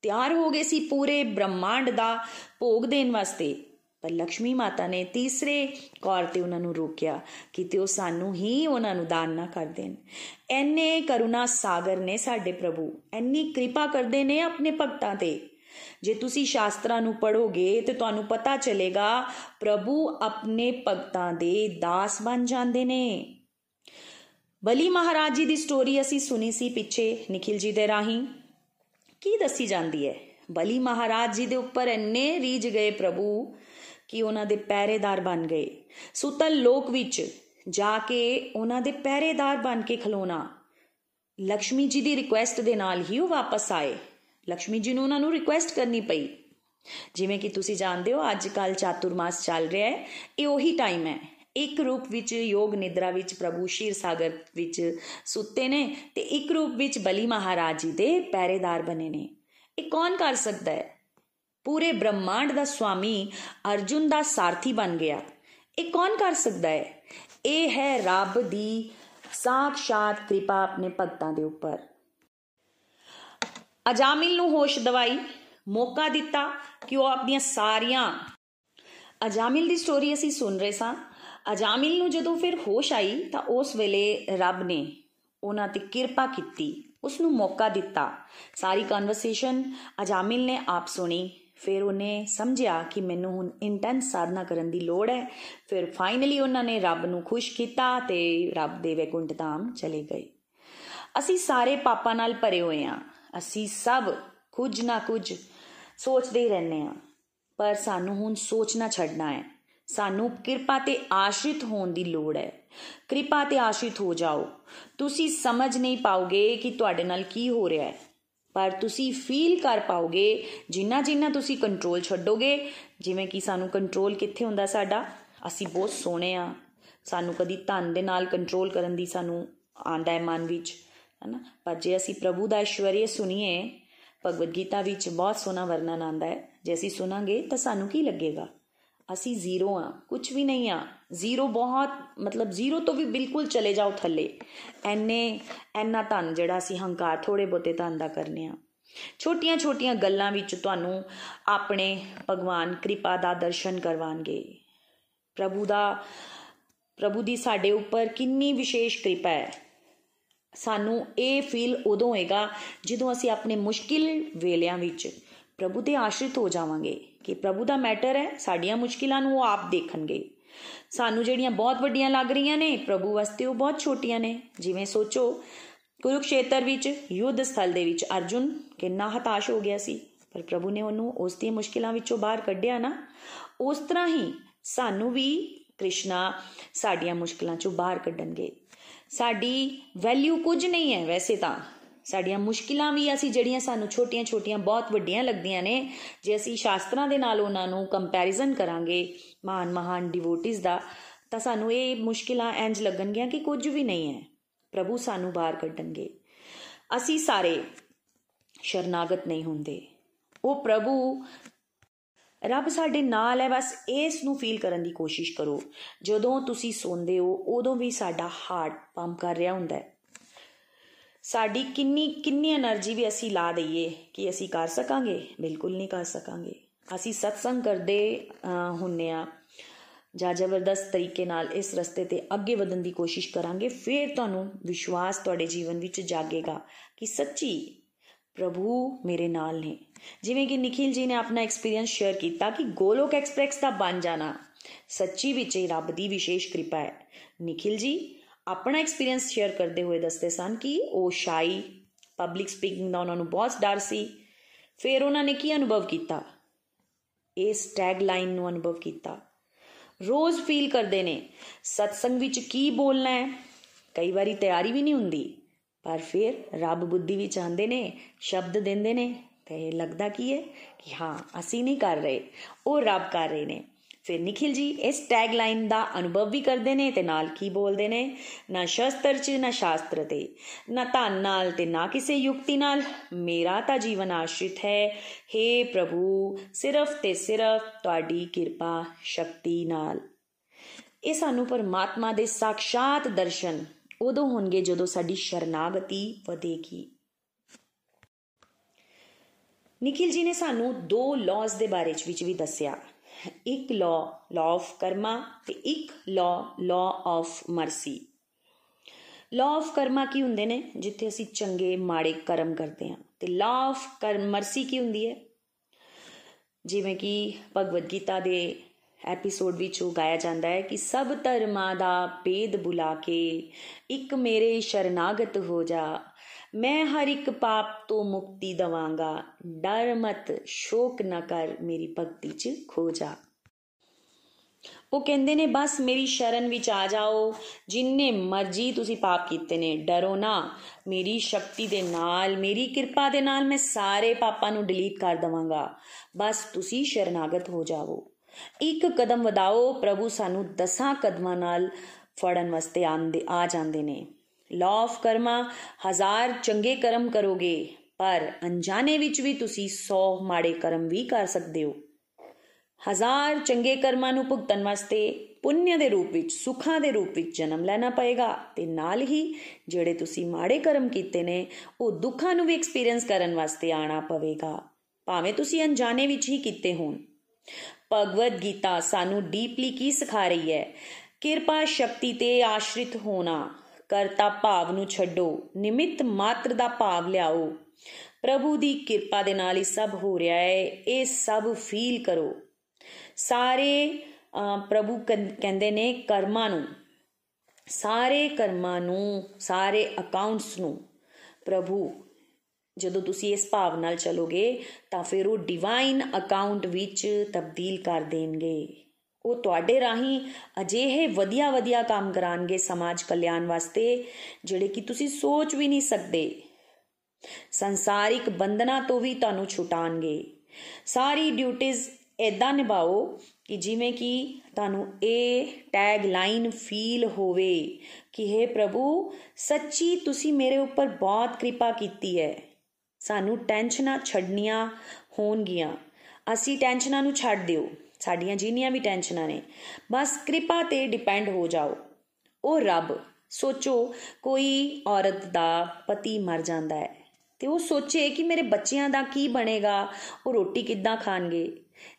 ਤਿਆਰ ਹੋ ਗਏ ਸੀ ਪੂਰੇ ਬ੍ਰਹਮੰਡ ਦਾ ਭੋਗ ਦੇਣ ਵਾਸਤੇ। ਪਰ ਲక్ష్ਮੀ ਮਾਤਾ ਨੇ ਤੀਸਰੇ ਕੌਰ ਤੇ ਉਹਨਾਂ ਨੂੰ ਰੋਕਿਆ ਕਿ ਤੇ ਉਹ ਸਾਨੂੰ ਹੀ ਉਹਨਾਂ ਨੂੰ ਦਾਨ ਨਾ ਕਰ ਦੇਣ। ਐਨੇ ਕਰੁਣਾ ਸਾਗਰ ਨੇ ਸਾਡੇ ਪ੍ਰਭੂ ਐਨੀ ਕਿਰਪਾ ਕਰਦੇ ਨੇ ਆਪਣੇ ਭਗਤਾਂ ਤੇ। ਜੇ ਤੁਸੀਂ ਸ਼ਾਸਤਰਾਂ ਨੂੰ ਪੜੋਗੇ ਤੇ ਤੁਹਾਨੂੰ ਪਤਾ ਚੱਲੇਗਾ, ਪ੍ਰਭੂ ਆਪਣੇ ਭਗਤਾਂ ਦੇ ਦਾਸ ਬਣ ਜਾਂਦੇ ਨੇ। ਬਲੀ ਮਹਾਰਾਜ ਜੀ ਦੀ ਸਟੋਰੀ ਅਸੀਂ ਸੁਣੀ ਸੀ ਪਿੱਛੇ, ਨikhil ਜੀ ਦੇ ਰਾਹੀਂ। ਕੀ ਦੱਸੀ ਜਾਂਦੀ ਹੈ? ਬਲੀ ਮਹਾਰਾਜ ਜੀ ਦੇ ਉੱਪਰ ਇੰਨੇ ਰੀਝ ਗਏ ਪ੍ਰਭੂ। ਕਿ ਉਹਨਾਂ ਦੇ ਪਹਿਰੇਦਾਰ ਬਣ ਗਏ। ਸੁਤਲ ਲੋਕ ਵਿੱਚ ਜਾ ਕੇ ਉਹਨਾਂ ਦੇ ਪਹਿਰੇਦਾਰ ਬਣ ਕੇ ਖਲੋਣਾ। ਲక్ష్ਮੀ ਜੀ ਦੀ ਰਿਕੁਐਸਟ ਦੇ ਨਾਲ ਹੀ ਉਹ ਵਾਪਸ ਆਏ। ਲక్ష్ਮੀ ਜੀ ਨੂੰ ਉਹਨਾਂ ਨੂੰ ਰਿਕੁਐਸਟ ਕਰਨੀ ਪਈ। ਜਿਵੇਂ ਕਿ ਤੁਸੀਂ ਜਾਣਦੇ ਹੋ ਅੱਜ ਕੱਲ ਚਾਤੁਰਮਾਸ ਚੱਲ ਰਿਹਾ ਹੈ। ਇਹ ਉਹੀ ਟਾਈਮ ਹੈ। ਇੱਕ ਰੂਪ ਵਿੱਚ ਯੋਗ ਨਿਦਰਾ ਵਿੱਚ ਪ੍ਰਭੂ ਸ਼ੀਰ ਸਾਗਰ ਵਿੱਚ ਸੁੱਤੇ ਨੇ ਤੇ ਇੱਕ ਰੂਪ ਵਿੱਚ ਬਲੀ ਮਹਾਰਾਜ ਜੀ ਦੇ ਪਹਿਰੇਦਾਰ ਬਣੇ ਨੇ। ਇਹ ਕੌਣ ਕਰ ਸਕਦਾ ਹੈ? ਪੂਰੇ ਬ੍ਰਹਮਾਂਡ ਦਾ ਸਵਾਮੀ ਅਰਜੁਨ ਦਾ ਸਾਰਥੀ ਬਣ ਗਿਆ। ਇਹ ਕੌਣ ਕਰ ਸਕਦਾ ਹੈ? ਇਹ ਹੈ ਰੱਬ ਦੀ ਸਾਖਸ਼ਾਤ ਕਿਰਪਾ ਆਪਣੇ ਭਗਤਾਂ ਦੇ ਉੱਪਰ। ਅਜਾਮਿਲ ਨੂੰ ਹੋਸ਼ ਦਵਾਈ, ਮੌਕਾ ਦਿੱਤਾ ਕਿ ਉਹ ਆਪਣੀਆਂ ਸਾਰੀਆਂ ਅਜਾਮਿਲ ਦੀ ਸਟੋਰੀ ਅਸੀਂ ਸੁਣ ਰਹੇ ਸਾਂ। ਅਜਾਮਿਲ ਨੂੰ ਜਦੋਂ ਫਿਰ ਹੋਸ਼ ਆਈ ਤਾਂ ਉਸ ਵੇਲੇ ਰੱਬ ਨੇ ਉਹਨਾਂ ਤੇ ਕਿਰਪਾ ਕੀਤੀ ਉਸ ਨੂੰ ਮੌਕਾ ਦਿੱਤਾ। ਸਾਰੀ ਕਨਵਰਸੇਸ਼ਨ ਅਜਾਮਿਲ ਨੇ ਆਪ ਸੁਣੀ। ਫਿਰ ਉਹਨੇ ਸਮਝਿਆ ਕਿ ਮੈਨੂੰ ਹੁਣ ਇੰਟੈਂਸ ਸਾਧਨਾ ਕਰਨ ਦੀ ਲੋੜ ਹੈ। ਫਿਰ ਫਾਈਨਲੀ ਉਹਨਾਂ ਨੇ ਰੱਬ ਨੂੰ ਖੁਸ਼ ਕੀਤਾ ਤੇ ਰੱਬ ਦੇ ਵੈਕੁੰਠ ਧਾਮ ਚਲੇ ਗਏ। ਅਸੀਂ ਸਾਰੇ ਪਾਪਾਂ ਨਾਲ ਭਰੇ ਹੋਏ ਹਾਂ। ਅਸੀਂ ਸਭ ਕੁਝ ਨਾ ਕੁਝ ਸੋਚਦੇ ਹੀ ਰਹਿੰਦੇ ਹਾਂ। ਪਰ ਸਾਨੂੰ ਹੁਣ ਸੋਚਣਾ ਛੱਡਣਾ ਹੈ। ਸਾਨੂੰ ਕਿਰਪਾ ਤੇ ਆਸ਼ਰਿਤ ਹੋਣ ਦੀ ਲੋੜ ਹੈ। ਕਿਰਪਾ ਤੇ ਆਸ਼ਰਿਤ ਹੋ ਜਾਓ। ਤੁਸੀਂ ਸਮਝ ਨਹੀਂ ਪਾਓਗੇ ਕਿ ਤੁਹਾਡੇ ਨਾਲ ਕੀ ਹੋ ਰਿਹਾ ਹੈ। ਪਰ ਤੁਸੀਂ ਫੀਲ ਕਰ ਪਾਓਗੇ, ਜਿੰਨਾ ਜਿੰਨਾ ਤੁਸੀਂ ਕੰਟਰੋਲ ਛੱਡੋਗੇ, ਜਿਵੇਂ ਕਿ ਸਾਨੂੰ ਕੰਟਰੋਲ ਕਿੱਥੇ ਹੁੰਦਾ ਸਾਡਾ? ਅਸੀਂ ਬਹੁਤ ਸੋਹਣੇ ਆ। ਸਾਨੂੰ ਕਦੀ ਧਨ ਦੇ ਨਾਲ ਕੰਟਰੋਲ ਕਰਨ ਦੀ ਸਾਨੂੰ ਆਂਦਾ ਹੈ ਮਨ ਵਿੱਚ, ਹਨਾ? ਪਰ ਜੇ ਅਸੀਂ ਪ੍ਰਭੂ ਦਾ ਐਸ਼ਵਰਯ ਸੁਣੀਏ, ਭਗਵਦ ਗੀਤਾ ਵਿੱਚ ਬਹੁਤ ਸੋਹਣਾ ਵਰਣਨ ਆਂਦਾ ਹੈ, ਜੇ ਅਸੀਂ ਸੁਣਾਂਗੇ ਤਾਂ ਸਾਨੂੰ ਕੀ ਲੱਗੇਗਾ? ਅਸੀਂ ਜ਼ੀਰੋ ਆ ਕੁਝ ਵੀ ਨਹੀਂ ਆ। ਜ਼ੀਰੋ ਬਹੁਤ, ਮਤਲਬ ਜ਼ੀਰੋ ਤੋਂ ਵੀ ਬਿਲਕੁਲ ਚਲੇ ਜਾਓ ਥੱਲੇ। ਐਨੇ, ਐਨਾ ਧਨ ਜਿਹੜਾ ਅਸੀਂ ਹੰਕਾਰ ਥੋੜੇ ਬੋਤੇ ਧਨ ਦਾ ਕਰਨੇ ਆ। ਛੋਟੀਆਂ ਛੋਟੀਆਂ ਗੱਲਾਂ ਵਿੱਚ ਤੁਹਾਨੂੰ ਆਪਣੇ ਭਗਵਾਨ ਕਿਰਪਾ ਦਾ ਦਰਸ਼ਨ ਕਰਵਾਣਗੇ। ਪ੍ਰਭੂ ਦਾ, ਪ੍ਰਭੂ ਦੀ ਸਾਡੇ ਉੱਪਰ ਕਿੰਨੀ ਵਿਸ਼ੇਸ਼ ਕਿਰਪਾ ਹੈ। ਸਾਨੂੰ ਇਹ ਫੀਲ ਉਦੋਂ ਹੋਏਗਾ ਜਦੋਂ ਅਸੀਂ ਆਪਣੇ ਮੁਸ਼ਕਿਲ ਵੇਲਿਆਂ ਵਿੱਚ ਪ੍ਰਭੂ ਦੇ ਆਸ਼ਰਿਤ ਹੋ ਜਾਵਾਂਗੇ ਕਿ ਪ੍ਰਭੂ ਦਾ ਮੈਟਰ ਹੈ, ਸਾਡੀਆਂ ਮੁਸ਼ਕਿਲਾਂ ਨੂੰ ਉਹ ਆਪ ਦੇਖਣਗੇ। ਸਾਨੂੰ ਜਿਹੜੀਆਂ ਬਹੁਤ ਵੱਡੀਆਂ ਲੱਗ ਰਹੀਆਂ ਨੇ, ਪ੍ਰਭੂ ਵਾਸਤੇ ਉਹ ਬਹੁਤ ਛੋਟੀਆਂ ਨੇ। ਜਿਵੇਂ ਸੋਚੋ, ਕੁਰੂਕਸ਼ੇਤਰ ਵਿੱਚ, ਯੁੱਧ ਸਥਲ ਦੇ ਵਿੱਚ ਅਰਜੁਨ ਕਿੰਨਾ ਹਤਾਸ਼ ਹੋ ਗਿਆ ਸੀ। ਪਰ ਪ੍ਰਭੂ ਨੇ ਉਹਨੂੰ ਉਸ ਦੀਆਂ ਮੁਸ਼ਕਿਲਾਂ ਵਿੱਚੋਂ ਬਾਹਰ ਕੱਢਿਆ ਨਾ। ਉਸ ਤਰ੍ਹਾਂ ਹੀ ਸਾਨੂੰ ਵੀ ਕ੍ਰਿਸ਼ਨਾ ਸਾਡੀਆਂ ਮੁਸ਼ਕਿਲਾਂ ਚੋਂ ਬਾਹਰ ਕੱਢਣਗੇ। ਸਾਡੀ ਵੈਲਿਊ ਕੁਝ ਨਹੀਂ ਹੈ ਵੈਸੇ ਤਾਂ। ਸਾਡੀਆਂ ਮੁਸ਼ਕਿਲਾਂ ਵੀ ਅਸੀਂ ਜਿਹੜੀਆਂ ਸਾਨੂੰ ਛੋਟੀਆਂ-ਛੋਟੀਆਂ ਬਹੁਤ ਵੱਡੀਆਂ ਲੱਗਦੀਆਂ ਨੇ, ਜੇ ਅਸੀਂ ਸ਼ਾਸਤਰਾਂ ਦੇ ਨਾਲ ਉਹਨਾਂ ਨੂੰ ਕੰਪੈਰੀਜ਼ਨ ਕਰਾਂਗੇ ਮਾਨ ਮਹਾਨ ਡਿਵੋਟਿਸ ਦਾ, ਤਾਂ ਸਾਨੂੰ ਇਹ ਮੁਸ਼ਕਿਲਾਂ ਇੰਜ ਲੱਗਣਗੀਆਂ ਕਿ ਕੁਝ ਵੀ ਨਹੀਂ ਹੈ। ਪ੍ਰਭੂ ਸਾਨੂੰ ਬਾਹਰ ਕੱਢਣਗੇ। ਅਸੀਂ ਸਾਰੇ ਸ਼ਰਨਾਗਤ ਨਹੀਂ ਹੁੰਦੇ। ਉਹ ਪ੍ਰਭੂ, ਰੱਬ ਸਾਡੇ ਨਾਲ ਹੈ, ਬਸ ਇਸ ਨੂੰ ਫੀਲ ਕਰਨ ਦੀ ਕੋਸ਼ਿਸ਼ ਕਰੋ। ਜਦੋਂ ਤੁਸੀਂ ਸੌਂਦੇ ਹੋ, ਉਦੋਂ ਵੀ ਸਾਡਾ ਹਾਰਟ ਪੰਪ ਕਰ ਰਿਹਾ ਹੁੰਦਾ ਹੈ। ਸਾਡੀ ਕਿੰਨੀ ਕਿੰਨੀ એનર્ਜੀ ਵੀ ਅਸੀਂ ਲਾ ਦਈਏ ਕਿ ਅਸੀਂ ਕਰ ਸਕਾਂਗੇ? ਬਿਲਕੁਲ ਨਹੀਂ ਕਰ ਸਕਾਂਗੇ। ਅਸੀਂ ਸਤਸੰਗ ਕਰਦੇ ਹੁੰਨੇ ਆ। ਜਾਂ ਜ਼ਬਰਦਸਤ ਤਰੀਕੇ ਨਾਲ ਇਸ ਰਸਤੇ ਤੇ ਅੱਗੇ ਵਧਣ ਦੀ ਕੋਸ਼ਿਸ਼ ਕਰਾਂਗੇ, ਫਿਰ ਤੁਹਾਨੂੰ ਵਿਸ਼ਵਾਸ ਤੁਹਾਡੇ ਜੀਵਨ ਵਿੱਚ ਜਾਗੇਗਾ ਕਿ ਸੱਚੀ ਪ੍ਰਭੂ ਮੇਰੇ ਨਾਲ ਨੇ। ਜਿਵੇਂ ਕਿ ਨikhil ji ਨੇ ਆਪਣਾ ਐਕਸਪੀਰੀਅੰਸ ਸ਼ੇਅਰ ਕੀਤਾ ਕਿ ਗੋਲੋਕ ਐਕਸਪ੍ਰੈਸ ਦਾ ਬਣ ਜਾਣਾ ਸੱਚੀ ਵਿੱਚ ਹੀ ਰੱਬ ਦੀ ਵਿਸ਼ੇਸ਼ ਕਿਰਪਾ ਹੈ। ਨikhil ji ਆਪਣਾ ਐਕਸਪੀਰੀਅੰਸ ਸ਼ੇਅਰ ਕਰਦੇ ਹੋਏ ਦੱਸਦੇ ਸਨ ਕਿ ਉਹ ਸ਼ਾਈ ਪਬਲਿਕ ਸਪੀਕਿੰਗ ਦਾ ਉਹਨਾਂ ਨੂੰ ਬਹੁਤ ਡਰ ਸੀ। ਫਿਰ ਉਹਨਾਂ ਨੇ ਕੀ ਅਨੁਭਵ ਕੀਤਾ? ਇਸ ਟੈਗ ਲਾਈਨ ਨੂੰ ਅਨੁਭਵ ਕੀਤਾ। ਰੋਜ਼ ਫੀਲ ਕਰਦੇ ਨੇ, ਸਤਸੰਗ ਵਿੱਚ ਕੀ ਬੋਲਣਾ ਹੈ? ਕਈ ਵਾਰੀ ਤਿਆਰੀ ਵੀ ਨਹੀਂ ਹੁੰਦੀ, ਪਰ ਫਿਰ ਰੱਬ ਬੁੱਧੀ ਵਿੱਚ ਆਂਦੇ ਨੇ, ਸ਼ਬਦ ਦਿੰਦੇ ਨੇ, ਤੇ ਲੱਗਦਾ ਕੀ ਹੈ? ਕਿ ਹਾਂ, ਅਸੀਂ ਨਹੀਂ ਕਰ ਰਹੇ, ਉਹ ਰੱਬ ਕਰ ਰਹੇ ਨੇ। ਫਿਰ ਨikhil ji ਇਸ ਟੈਗ ਲਾਈਨ ਦਾ ਅਨੁਭਵ ਵੀ ਕਰਦੇ ਨੇ ਤੇ ਨਾਲ ਕੀ ਬੋਲਦੇ ਨੇ? ਨਾ ਸ਼ਸਤਰ ਚ, ਨਾ ਸ਼ਾਸਤਰ ਤੇ। ਨਾ ਧਨ ਨਾਲ ਤੇ ਨਾ ਕਿਸੇ ਯੁਕਤੀ ਨਾਲ। ਮੇਰਾ ਤਾਂ ਜੀਵਨ ਆਸ਼ਰਿਤ ਹੈ। हे ਪ੍ਰਭੂ, ਸਿਰਫ ਤੇ ਸਿਰਫ ਤੁਹਾਡੀ ਕਿਰਪਾ, ਸ਼ਕਤੀ ਨਾਲ। ਇਹ ਸਾਨੂੰ ਪਰਮਾਤਮਾ ਦੇ ਸਾਖਸ਼ਾਤ ਦਰਸ਼ਨ ਉਦੋਂ ਹੋਣਗੇ ਜਦੋਂ ਸਾਡੀ ਸ਼ਰਨਾਗਤੀ ਵਧੇਗੀ। ਨikhil ji ਨੇ ਸਾਨੂੰ ਦੋ ਲਾਜ਼ ਦੇ ਬਾਰੇ ਵਿੱਚ ਵੀ ਦੱਸਿਆ। ਇੱਕ ਲਾ ਲਾ ਆਫ ਕਰਮਾ ਤੇ ਇੱਕ law law of mercy law of karma ਕੀ ਹੁੰਦੇ ਨੇ? ਜਿੱਥੇ ਅਸੀਂ ਚੰਗੇ, ਮਾੜੇ ਕਰਮ ਕਰਦੇ ਹਾਂ। ਤੇ ਲਾ ਆਫ ਕਰਮ ਮਰਸੀ ਕੀ ਹੁੰਦੀ ਹੈ? ਜਿਵੇਂ ਕਿ ਭਗਵਦ ਗੀਤਾ ਦੇ ਐਪੀਸੋਡ ਵਿੱਚ ਉਹ ਗਾਇਆ ਜਾਂਦਾ ਹੈ ਕਿ ਸਭ ਧਰਮਾਂ ਦਾ ਭੇਦ ਬੁਲਾ ਕੇ ਇੱਕ ਮੇਰੇ ਸ਼ਰਨਾਗਤ ਹੋ ਜਾ ਮੈਂ ਹਰ ਇੱਕ ਪਾਪ ਤੋਂ ਮੁਕਤੀ ਦਵਾਂਗਾ। ਡਰ ਮਤ, ਸ਼ੋਕ ਨਾ ਕਰ ਮੇਰੀ ਭਗਤੀ 'ਚ ਖੋ ਜਾ। ਉਹ ਕਹਿੰਦੇ ਨੇ, ਬਸ ਮੇਰੀ ਸ਼ਰਨ ਵਿੱਚ ਆ ਜਾਓ। ਜਿੰਨੇ ਮਰਜ਼ੀ ਤੁਸੀਂ ਪਾਪ ਕੀਤੇ ਨੇ, ਡਰੋ ਨਾ। ਮੇਰੀ ਸ਼ਕਤੀ ਦੇ ਨਾਲ, ਮੇਰੀ ਕਿਰਪਾ ਦੇ ਨਾਲ ਮੈਂ ਸਾਰੇ ਪਾਪਾਂ ਨੂੰ ਡਿਲੀਟ ਕਰ ਦਵਾਂਗਾ। ਬਸ ਤੁਸੀਂ ਸ਼ਰਨਾਗਤ ਹੋ ਜਾਵੋ। ਇੱਕ ਕਦਮ ਵਧਾਓ, ਪ੍ਰਭੂ ਸਾਨੂੰ ਦਸਾਂ ਕਦਮਾਂ ਨਾਲ ਫੜਨ ਵਾਸਤੇ ਆਂਦੇ, ਆ ਜਾਂਦੇ ਨੇ। ਲਾ ਆਫ ਕਰਮਾ ਹਜ਼ਾਰ ਚੰਗੇ ਕਰਮ ਕਰੋਗੇ, ਪਰ ਅਣਜਾਣੇ ਵਿੱਚ ਵੀ ਤੁਸੀਂ 100 ਮਾੜੇ ਕਰਮ ਵੀ ਕਰ ਸਕਦੇ ਹੋ। ਹਜ਼ਾਰ ਚੰਗੇ ਕਰਮਾਂ ਨੂੰ ਭੁਗਤਣ ਵਾਸਤੇ ਪੁੰਨ ਦੇ ਰੂਪ ਵਿੱਚ, ਸੁੱਖਾਂ ਦੇ ਰੂਪ ਵਿੱਚ ਜਨਮ ਲੈਣਾ ਪਏਗਾ ਤੇ ਨਾਲ ਹੀ ਜਿਹੜੇ ਤੁਸੀਂ ਮਾੜੇ ਕਰਮ ਕੀਤੇ ਨੇ, ਉਹ ਦੁੱਖਾਂ ਨੂੰ ਵੀ ਐਕਸਪੀਰੀਅੰਸ ਕਰਨ ਵਾਸਤੇ ਆਣਾ ਪਵੇਗਾ। ਭਾਵੇਂ ਤੁਸੀਂ ਅਣਜਾਣੇ ਵਿੱਚ ਹੀ ਕੀਤੇ ਹੋਣ। ਭਗਵਦ ਗੀਤਾ ਸਾਨੂੰ ਡੀਪਲੀ ਕੀ ਸਿਖਾ ਰਹੀ ਹੈ? ਕਿਰਪਾ ਸ਼ਕਤੀ ਤੇ ਆਸ਼ਰਿਤ ਹੋਣਾ। ਕਰਤਾ ਭਾਵ ਨੂੰ ਛੱਡੋ, ਨਿਮਿਤ ਮਾਤਰ ਦਾ ਭਾਵ ਲਿਆਓ। ਪ੍ਰਭੂ ਦੀ ਕਿਰਪਾ ਦੇ ਨਾਲ ਹੀ ਸਭ ਹੋ ਰਿਹਾ ਹੈ, ਇਹ ਸਭ ਫੀਲ ਕਰੋ। ਸਾਰੇ ਪ੍ਰਭੂ ਕਹਿੰਦੇ ਨੇ ਕਰਮਾਂ ਨੂੰ, ਸਾਰੇ ਕਰਮਾਂ ਨੂੰ, ਸਾਰੇ ਅਕਾਊਂਟਸ ਨੂੰ, ਪ੍ਰਭੂ, ਜਦੋਂ ਤੁਸੀਂ ਇਸ ਭਾਵ ਨਾਲ ਚਲੋਗੇ ਤਾਂ ਫਿਰ ਉਹ ਡਿਵਾਈਨ ਅਕਾਊਂਟ ਵਿੱਚ ਤਬਦੀਲ ਕਰ ਦੇਣਗੇ। ਉਹ ਤੁਹਾਡੇ ਰਾਹੀਂ ਅਜਿਹੇ ਵਧੀਆ ਵਧੀਆ ਕੰਮ ਕਰਾਂਗੇ ਸਮਾਜ ਕਲਿਆਣ ਵਾਸਤੇ, ਜਿਹੜੇ ਕਿ ਤੁਸੀਂ ਸੋਚ ਵੀ ਨਹੀਂ ਸਕਦੇ। ਸੰਸਾਰਿਕ ਬੰਧਨਾਂ ਤੋਂ ਵੀ ਤੁਹਾਨੂੰ ਛੁਟਾਣਗੇ। ਸਾਰੀ ਡਿਊਟੀਆਂ ਇਦਾਂ ਨਿਭਾਓ ਕਿ ਜਿਵੇਂ ਕਿ ਤੁਹਾਨੂੰ ਇਹ ਟੈਗ ਲਾਈਨ ਫੀਲ ਹੋਵੇ ਕਿ हे ਪ੍ਰਭੂ, ਸੱਚੀ ਤੁਸੀਂ ਮੇਰੇ ਉੱਪਰ ਬਹੁਤ ਕਿਰਪਾ ਕੀਤੀ ਹੈ। ਸਾਨੂੰ ਟੈਨਸ਼ਨਾਂ ਛੱਡਣੀਆਂ ਹੋਣਗੀਆਂ। ਅਸੀਂ ਟੈਨਸ਼ਨਾਂ ਨੂੰ ਛੱਡ ਦਿਓ। ਸਾਡੀਆਂ ਜਿੰਨੀਆਂ ਵੀ ਟੈਨਸ਼ਨਾਂ ਨੇ, ਬਸ ਕਿਰਪਾ ਤੇ ਡਿਪੈਂਡ ਹੋ ਜਾਓ। ਉਹ ਰੱਬ, ਸੋਚੋ ਕੋਈ ਔਰਤ ਦਾ ਪਤੀ ਮਰ ਜਾਂਦਾ ਹੈ ਤੇ ਉਹ ਸੋਚੇ ਕਿ ਮੇਰੇ ਬੱਚਿਆਂ ਦਾ ਕੀ ਬਣੇਗਾ, ਉਹ ਰੋਟੀ ਕਿੱਦਾਂ ਖਾਣਗੇ?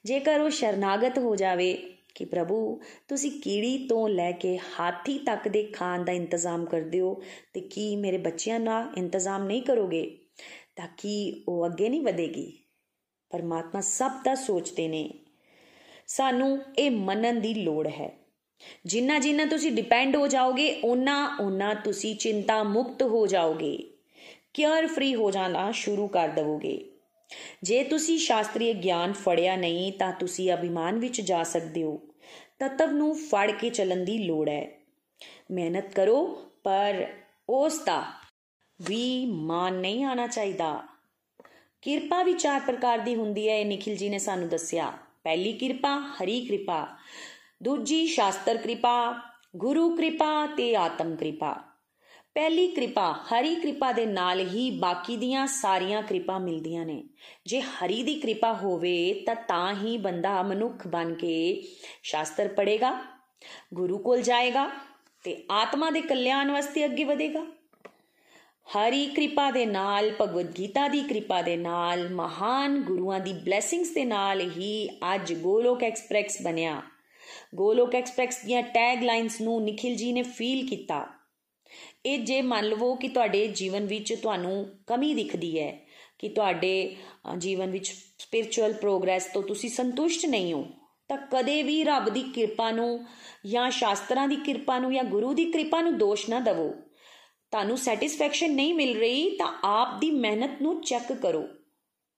ਜੇਕਰ ਉਹ ਸ਼ਰਨਾਗਤ ਹੋ ਜਾਵੇ ਕਿ ਪ੍ਰਭੂ, ਤੁਸੀਂ ਕੀੜੀ ਤੋਂ ਲੈ ਕੇ ਹਾਥੀ ਤੱਕ ਦੇ ਖਾਣ ਦਾ ਇੰਤਜ਼ਾਮ ਕਰਦੇ ਹੋ ਤੇ ਕੀ ਮੇਰੇ ਬੱਚਿਆਂ ਦਾ ਇੰਤਜ਼ਾਮ ਨਹੀਂ ਕਰੋਗੇ, ਤਾਂ ਕੀ ਉਹ ਅੱਗੇ ਨਹੀਂ ਵਧੇਗੀ? ਪਰਮਾਤਮਾ ਸਭ ਦਾ ਸੋਚਦੇ ਨੇ। ਸਾਨੂੰ ਇਹ ਮੰਨਣ ਦੀ ਲੋੜ ਹੈ। ਜਿੰਨਾ ਜਿੰਨਾ ਤੁਸੀਂ ਡਿਪੈਂਡ ਹੋ ਜਾਓਗੇ ਉਹਨਾਂ ਉਹਨਾਂ ਤੁਸੀਂ ਚਿੰਤਾ ਮੁਕਤ ਹੋ ਜਾਓਗੇ। ਕੇਅਰ ਫ੍ਰੀ ਹੋ ਜਾਣਾ ਸ਼ੁਰੂ ਕਰ ਦਵੋਗੇ। ਜੇ ਤੁਸੀਂ ਸ਼ਾਸਤਰੀय ਗਿਆਨ ਫੜਿਆ ਨਹੀਂ, ਤਾਂ ਤੁਸੀਂ ਅਭਿਮਾਨ ਵਿੱਚ ਜਾ ਸਕਦੇ ਹੋ। ਤਤਵ ਨੂੰ ਫੜ ਕੇ ਚੱਲਣ ਦੀ ਲੋੜ ਹੈ। ਮਿਹਨਤ ਕਰੋ, ਪਰ ਉਸ ਦਾ ਵੀ ਮਾਨ ਨਹੀਂ ਆਣਾ ਚਾਹੀਦਾ। ਕਿਰਪਾ ਵੀ ਚਾਰ ਪ੍ਰਕਾਰ ਦੀ ਹੁੰਦੀ ਹੈ, ਇਹ ਨikhil ji ਨੇ ਸਾਨੂੰ ਦੱਸਿਆ। ਪਹਿਲੀ ਕਿਰਪਾ, ਹਰੀ ਕਿਰਪਾ। ਦੂਜੀ ਸ਼ਾਸਤਰ ਕਿਰਪਾ, ਗੁਰੂ ਕਿਰਪਾ ਤੇ ਆਤਮ ਕਿਰਪਾ। ਪਹਿਲੀ ਕਿਰਪਾ, ਹਰੀ ਕਿਰਪਾ ਦੇ ਨਾਲ ਹੀ ਬਾਕੀ ਦੀਆਂ ਸਾਰੀਆਂ ਕਿਰਪਾ ਮਿਲਦੀਆਂ ਨੇ। ਜੇ ਹਰੀ ਦੀ ਕਿਰਪਾ ਹੋਵੇ ਤਾਂ ਤਾਂ ਹੀ ਬੰਦਾ ਮਨੁੱਖ ਬਣ ਕੇ ਸ਼ਾਸਤਰ ਪੜ੍ਹੇਗਾ, ਗੁਰੂ ਕੋਲ ਜਾਏਗਾ ਤੇ ਆਤਮਾ ਦੇ ਕਲਿਆਣ ਵਾਸਤੇ ਅੱਗੇ ਵਧੇਗਾ। ਹਰੀ ਕਿਰਪਾ ਦੇ ਨਾਲ, ਭਗਵਦ ਗੀਤਾ ਦੀ ਕਿਰਪਾ ਦੇ ਨਾਲ, ਮਹਾਨ ਗੁਰੂਆਂ ਦੀ ਬਲੇਸਿੰਗਸ ਦੇ ਨਾਲ ਹੀ ਅੱਜ ਗੋਲੋਕ ਐਕਸਪ੍ਰੈਸ ਬਣਿਆ। ਗੋਲੋਕ ਐਕਸਪ੍ਰੈਸ ਦੀਆਂ ਟੈਗ ਲਾਈਨਸ ਨੂੰ ਨikhil ji ਨੇ ਫੀਲ ਕੀਤਾ। ਇਹ ਜੇ ਮੰਨ ਲਵੋ ਕਿ ਤੁਹਾਡੇ ਜੀਵਨ ਵਿੱਚ ਤੁਹਾਨੂੰ ਕਮੀ ਦਿਖਦੀ ਹੈ, ਕਿ ਤੁਹਾਡੇ ਜੀਵਨ ਵਿੱਚ ਸਪਿਰਚੁਅਲ ਪ੍ਰੋਗਰੈਸ ਤੋਂ ਤੁਸੀਂ ਸੰਤੁਸ਼ਟ ਨਹੀਂ ਹੋ, ਤਾਂ ਕਦੇ ਵੀ ਰੱਬ ਦੀ ਕਿਰਪਾ ਨੂੰ ਜਾਂ ਸ਼ਾਸਤਰਾਂ ਦੀ ਕਿਰਪਾ ਨੂੰ ਜਾਂ ਗੁਰੂ ਦੀ ਕਿਰਪਾ ਨੂੰ ਦੋਸ਼ ਨਾ ਦਿਵੋ। ਤੁਹਾਨੂੰ ਸੈਟੀਸਫੈਕਸ਼ਨ ਨਹੀਂ ਮਿਲ ਰਹੀ, ਤਾਂ ਆਪ ਦੀ ਮਿਹਨਤ ਨੂੰ ਚੈੱਕ ਕਰੋ।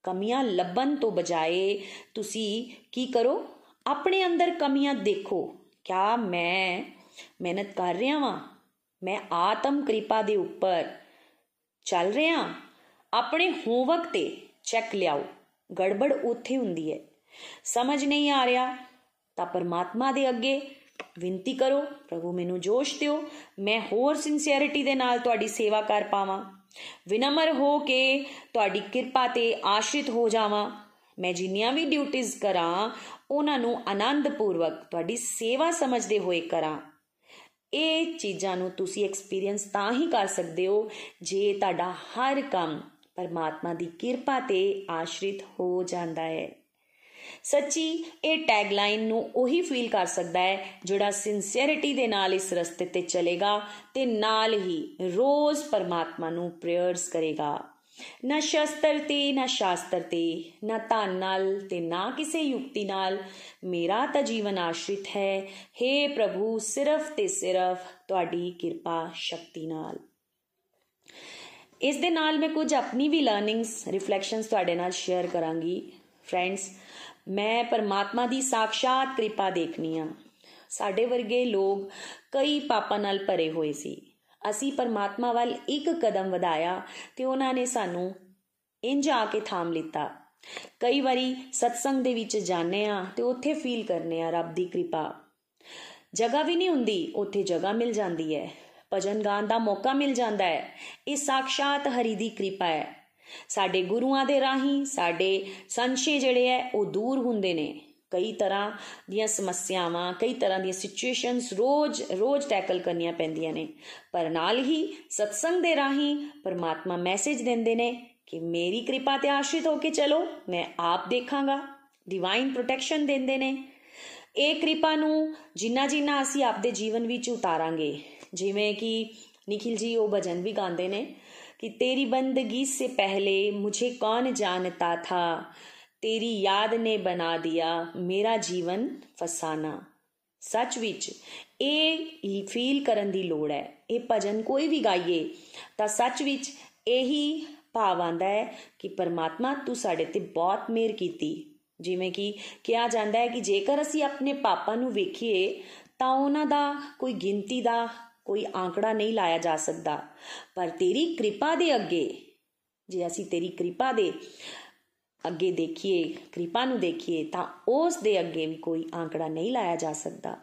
ਕਮੀਆਂ ਲੱਭਣ ਤੋਂ ਬਜਾਏ ਤੁਸੀਂ ਕੀ ਕਰੋ? ਆਪਣੇ ਅੰਦਰ ਕਮੀਆਂ ਦੇਖੋ। ਕਿਆ ਮੈਂ ਮਿਹਨਤ ਕਰ ਰਿਹਾ ਵਾਂ? ਮੈਂ ਆਤਮ ਕਿਰਪਾ ਦੇ ਉੱਪਰ ਚੱਲ ਰਿਹਾ? ਆਪਣੇ ਹੋਵਕ ਤੇ ਚੈੱਕ ਲਿਆਓ। ਗੜਬੜ ਉੱਥੇ ਹੁੰਦੀ ਹੈ। ਸਮਝ ਨਹੀਂ ਆ ਰਿਹਾ ਤਾਂ ਪਰਮਾਤਮਾ ਦੇ ਅੱਗੇ ਵਿੰਤੀ ਕਰੋ ਪ੍ਰਭੂ ਮੈਨੂੰ ਜੋਸ਼ ਦਿਓ ਮੈਂ ਹੋਰ ਸਿੰਸੀਅਰਿਟੀ ਦੇ ਨਾਲ ਤੁਹਾਡੀ ਸੇਵਾ ਕਰ ਪਾਵਾਂ ਵਿਨਮਰ ਹੋ ਕੇ ਤੁਹਾਡੀ ਕਿਰਪਾ ਤੇ ਆਸ਼ਰਿਤ ਹੋ ਜਾਵਾਂ ਮੈਂ ਜਿੰਨੀਆਂ ਵੀ ਡਿਊਟੀਆਂ ਕਰਾਂ ਉਹਨਾਂ ਨੂੰ ਆਨੰਦਪੂਰਵਕ ਤੁਹਾਡੀ ਸੇਵਾ ਸਮਝਦੇ ਹੋਏ ਕਰਾਂ ਇਹ ਚੀਜ਼ਾਂ ਨੂੰ ਤੁਸੀਂ ਐਕਸਪੀਰੀਅੰਸ ਤਾਂ ਹੀ ਕਰ ਸਕਦੇ ਹੋ ਜੇ ਤੁਹਾਡਾ ਹਰ ਕੰਮ ਪਰਮਾਤਮਾ ਦੀ ਕਿਰਪਾ ਤੇ ਆਸ਼ਰਿਤ ਹੋ ਜਾਂਦਾ ਹੈ ਸੱਚੀ ਇਹ ਟੈਗਲਾਈਨ ਨੂੰ ਉਹੀ ਫੀਲ ਕਰ ਸਕਦਾ ਹੈ, ਜਿਹੜਾ ਸਿੰਸੀਅਰਿਟੀ ਦੇ ਨਾਲ ਇਸ ਰਸਤੇ ਤੇ ਚੱਲੇਗਾ ਤੇ ਨਾਲ ਹੀ ਰੋਜ਼ ਪਰਮਾਤਮਾ ਨੂੰ ਪ੍ਰੇਅਰਸ ਕਰੇਗਾ। ਨਾ ਸ਼ਸਤਰ ਤੇ, ਨਾ ਸ਼ਾਸਤਰ ਤੇ, ਨਾ ਧਨ ਨਾਲ ਤੇ ਨਾ ਕਿਸੇ ਯੁਕਤੀ ਨਾਲ ਮੇਰਾ ਤਾਂ ਜੀਵਨ ਆਸ਼ਰਿਤ ਹੈ। हे ਪ੍ਰਭੂ, ਸਿਰਫ ਤੇ ਸਿਰਫ ਤੁਹਾਡੀ ਕਿਰਪਾ ਸ਼ਕਤੀ ਨਾਲ। ਇਸ ਦੇ ਨਾਲ ਮੈਂ ਕੁਝ ਆਪਣੀ ਵੀ ਲਰਨਿੰਗਸ ਰਿਫਲੈਕਸ਼ਨਸ ਤੁਹਾਡੇ ਨਾਲ ਸ਼ੇਅਰ ਕਰਾਂਗੀ। ਫਰੈਂਡਸ ਮੈਂ ਪਰਮਾਤਮਾ ਦੀ ਸਾਖਸ਼ਾਤ ਕਿਰਪਾ ਦੇਖਨੀ ਆ ਸਾਡੇ ਵਰਗੇ ਲੋਕ ਕਈ ਪਾਪਾਂ ਨਾਲ ਭਰੇ ਹੋਏ ਸੀ। ਅਸੀਂ ਪਰਮਾਤਮਾ ਵੱਲ ਇੱਕ ਕਦਮ ਵਧਾਇਆ ਤੇ ਉਹਨਾਂ ਨੇ ਸਾਨੂੰ ਇੰਜ ਆ ਕੇ ਥਾਮ ਲਿੱਤਾ। ਕਈ ਵਾਰੀ ਸਤਸੰਗ ਦੇ ਵਿੱਚ ਜਾਣੇ ਆ ਤੇ ਉੱਥੇ ਫੀਲ ਕਰਨੇ ਆ ਰੱਬ ਦੀ ਕਿਰਪਾ। ਜਗ੍ਹਾ ਵੀ ਨਹੀਂ ਹੁੰਦੀ, ਉੱਥੇ ਜਗ੍ਹਾ ਮਿਲ ਜਾਂਦੀ ਹੈ। ਭਜਨ ਗਾਣ ਦਾ ਮੌਕਾ ਮਿਲ ਜਾਂਦਾ ਹੈ। ਇਹ ਸਾਖਸ਼ਾਤ ਹਰੀ ਦੀ ਕਿਰਪਾ ਹੈ। ਸਾਡੇ ਗੁਰੂਆਂ ਦੇ ਰਾਹੀਂ ਸਾਡੇ ਸੰਸ਼ੇ ਜਿਹੜੇ ਐ, ਉਹ ਦੂਰ ਹੁੰਦੇ ਨੇ। ਕਈ ਤਰ੍ਹਾਂ ਦੀਆਂ ਸਮੱਸਿਆਵਾਂ, ਕਈ ਤਰ੍ਹਾਂ ਦੀਆਂ ਸਿਚੁਏਸ਼ਨਸ ਰੋਜ਼ ਰੋਜ਼ ਟੈਕਲ ਕਰਨੀਆਂ ਪੈਂਦੀਆਂ ਨੇ। ਪਰ ਨਾਲ ਹੀ ਸਤਸੰਗ ਦੇ ਰਾਹੀਂ ਪਰਮਾਤਮਾ ਮੈਸੇਜ ਦਿੰਦੇ ਨੇ ਕਿ ਮੇਰੀ ਕਿਰਪਾ ਤੇ ਆਸ਼ਰਿਤ ਹੋ ਕੇ ਚਲੋ, ਮੈਂ ਆਪ ਦੇਖਾਂਗਾ। ਡਿਵਾਈਨ ਪ੍ਰੋਟੈਕਸ਼ਨ ਦਿੰਦੇ ਨੇ। ਇਹ ਕਿਰਪਾ ਨੂੰ ਜਿੰਨਾ ਜਿੰਨਾ ਅਸੀਂ ਆਪਦੇ ਜੀਵਨ ਵਿੱਚ ਉਤਾਰਾਂਗੇ, ਜਿਵੇਂ ਕਿ ਨikhil ji ਉਹ ਭਜਨ ਵੀ ਗਾਉਂਦੇ ਨੇ। कि तेरी बंदगी से पहले मुझे कौन जानता था तेरी याद ने बना दिया ਮੇਰਾ ਜੀਵਨ ਫਸਾਨਾ ਸੱਚ ਵਿੱਚ ਇਹ ਫੀਲ ਕਰਨ ਦੀ ਲੋੜ ਹੈ ਇਹ ਭਜਨ ਕੋਈ ਵੀ ਗਾਈਏ ਤਾਂ ਸੱਚ ਵਿੱਚ ਇਹੀ ਭਾਵ ਆਂਦਾ ਹੈ ਕਿ ਪਰਮਾਤਮਾ ਤੂੰ ਸਾਡੇ ਤੇ ਬਹੁਤ ਮਿਹਰ ਕੀਤੀ ਜਿਵੇਂ ਕਿ ਕਿਹਾ ਜਾਂਦਾ ਹੈ ਕਿ ਜੇਕਰ ਅਸੀਂ ਆਪਣੇ ਪਾਪਾਂ ਨੂੰ ਵੇਖੀਏ ਤਾਂ ਉਹਨਾਂ ਦਾ ਕੋਈ ਗਿਣਤੀ ਦਾ ਕੋਈ ਆંકੜਾ ਨਹੀਂ ਲਾਇਆ ਜਾ ਸਕਦਾ। ਪਰ ਤੇਰੀ ਕਿਰਪਾ ਦੇ ਅੱਗੇ, ਜੇ ਅਸੀਂ ਤੇਰੀ ਕਿਰਪਾ ਦੇ ਅੱਗੇ ਦੇਖੀਏ, ਕਿਰਪਾ ਨੂੰ ਦੇਖੀਏ, ਤਾਂ ਉਸ ਦੇ ਅੱਗੇ ਵੀ ਕੋਈ ਆંકੜਾ ਨਹੀਂ ਲਾਇਆ ਜਾ ਸਕਦਾ।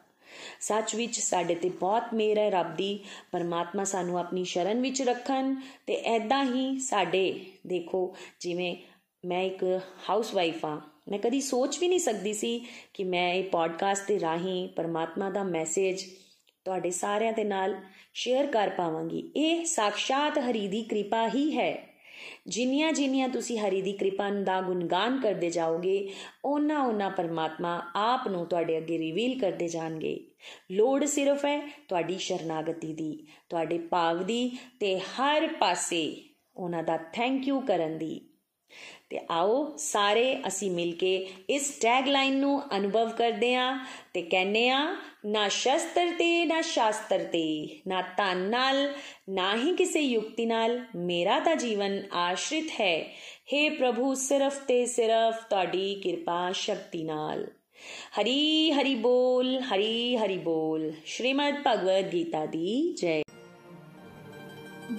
ਸੱਚ ਵਿੱਚ ਸਾਡੇ ਤੇ ਬਹੁਤ ਮਿਹਰ ਹੈ ਰੱਬ ਦੀ। ਪਰਮਾਤਮਾ ਸਾਨੂੰ ਆਪਣੀ ਸ਼ਰਨ ਵਿੱਚ ਰੱਖਣ ਤੇ ਐਦਾਂ ਹੀ ਸਾਡੇ, ਦੇਖੋ, ਜਿਵੇਂ ਮੈਂ ਇੱਕ ਹਾਊਸ ਵਾਈਫ ਆ ਮੈਂ ਕਦੀ ਸੋਚ ਵੀ ਨਹੀਂ ਸਕਦੀ ਸੀ ਕਿ ਮੈਂ ਇਹ ਪੋਡਕਾਸਟ ਦੇ ਰਾਹੀਂ ਪਰਮਾਤਮਾ ਦਾ ਮੈਸੇਜ ਤੁਹਾਡੇ ਸਾਰਿਆਂ ਦੇ ਨਾਲ ਸ਼ੇਅਰ ਕਰ ਪਾਵਾਂਗੀ। ਇਹ ਸਾਖਸ਼ਾਤ ਹਰੀ ਦੀ ਕਿਰਪਾ ਹੀ ਹੈ। ਜਿੰਨੀਆਂ ਜਿੰਨੀਆਂ ਤੁਸੀਂ ਹਰੀ ਦੀ ਕਿਰਪਾ ਦਾ ਗੁਣਗਾਨ ਕਰਦੇ ਜਾਓਗੇ ਉਹਨਾਂ ਉਹਨਾਂ ਪਰਮਾਤਮਾ ਆਪ ਨੂੰ ਤੁਹਾਡੇ ਅੱਗੇ ਰਿਵੀਲ ਕਰਦੇ ਜਾਣਗੇ। ਲੋੜ ਸਿਰਫ ਹੈ ਤੁਹਾਡੀ ਸ਼ਰਨਾਗਤੀ ਦੀ, ਤੁਹਾਡੇ ਭਾਵ ਦੀ ਤੇ ਹਰ ਪਾਸੇ ਉਹਨਾਂ ਦਾ ਥੈਂਕ ਯੂ ਕਰਨ ਦੀ। ਤੇ ਆਓ ਸਾਰੇ ਅਸੀਂ ਮਿਲ ਕੇ ਇਸ ਟੈਗ ਲਾਈਨ ਨੂੰ ਅਨੁਭਵ ਕਰਦੇ ਆਂ ਤੇ ਕਹਿੰਨੇ ਆਂ ਨਾ ਸ਼ਸਤਰ ਤੇ, ਨਾ ਸ਼ਾਸਤਰ ਤੇ, ਨਾ ਤਨ ਨਾਲ, ਨਾ ਹੀ ਕਿਸੇ ਯੁਕਤੀ ਨਾਲ ਮੇਰਾ ਤਾਂ ਜੀਵਨ ਆਸ਼ਰਿਤ ਹੈ। हे ਪ੍ਰਭੂ, ਸਿਰਫ ਤੇ ਸਿਰਫ ਤੁਹਾਡੀ ਕਿਰਪਾ ਸ਼ਕਤੀ ਨਾਲ। ਹਰੀ ਹਰੀ ਬੋਲ, ਹਰੀ ਹਰੀ ਬੋਲ। ਸ਼੍ਰੀਮਦ ਭਗਵਦ ਗੀਤਾ ਦੀ ਜੈ।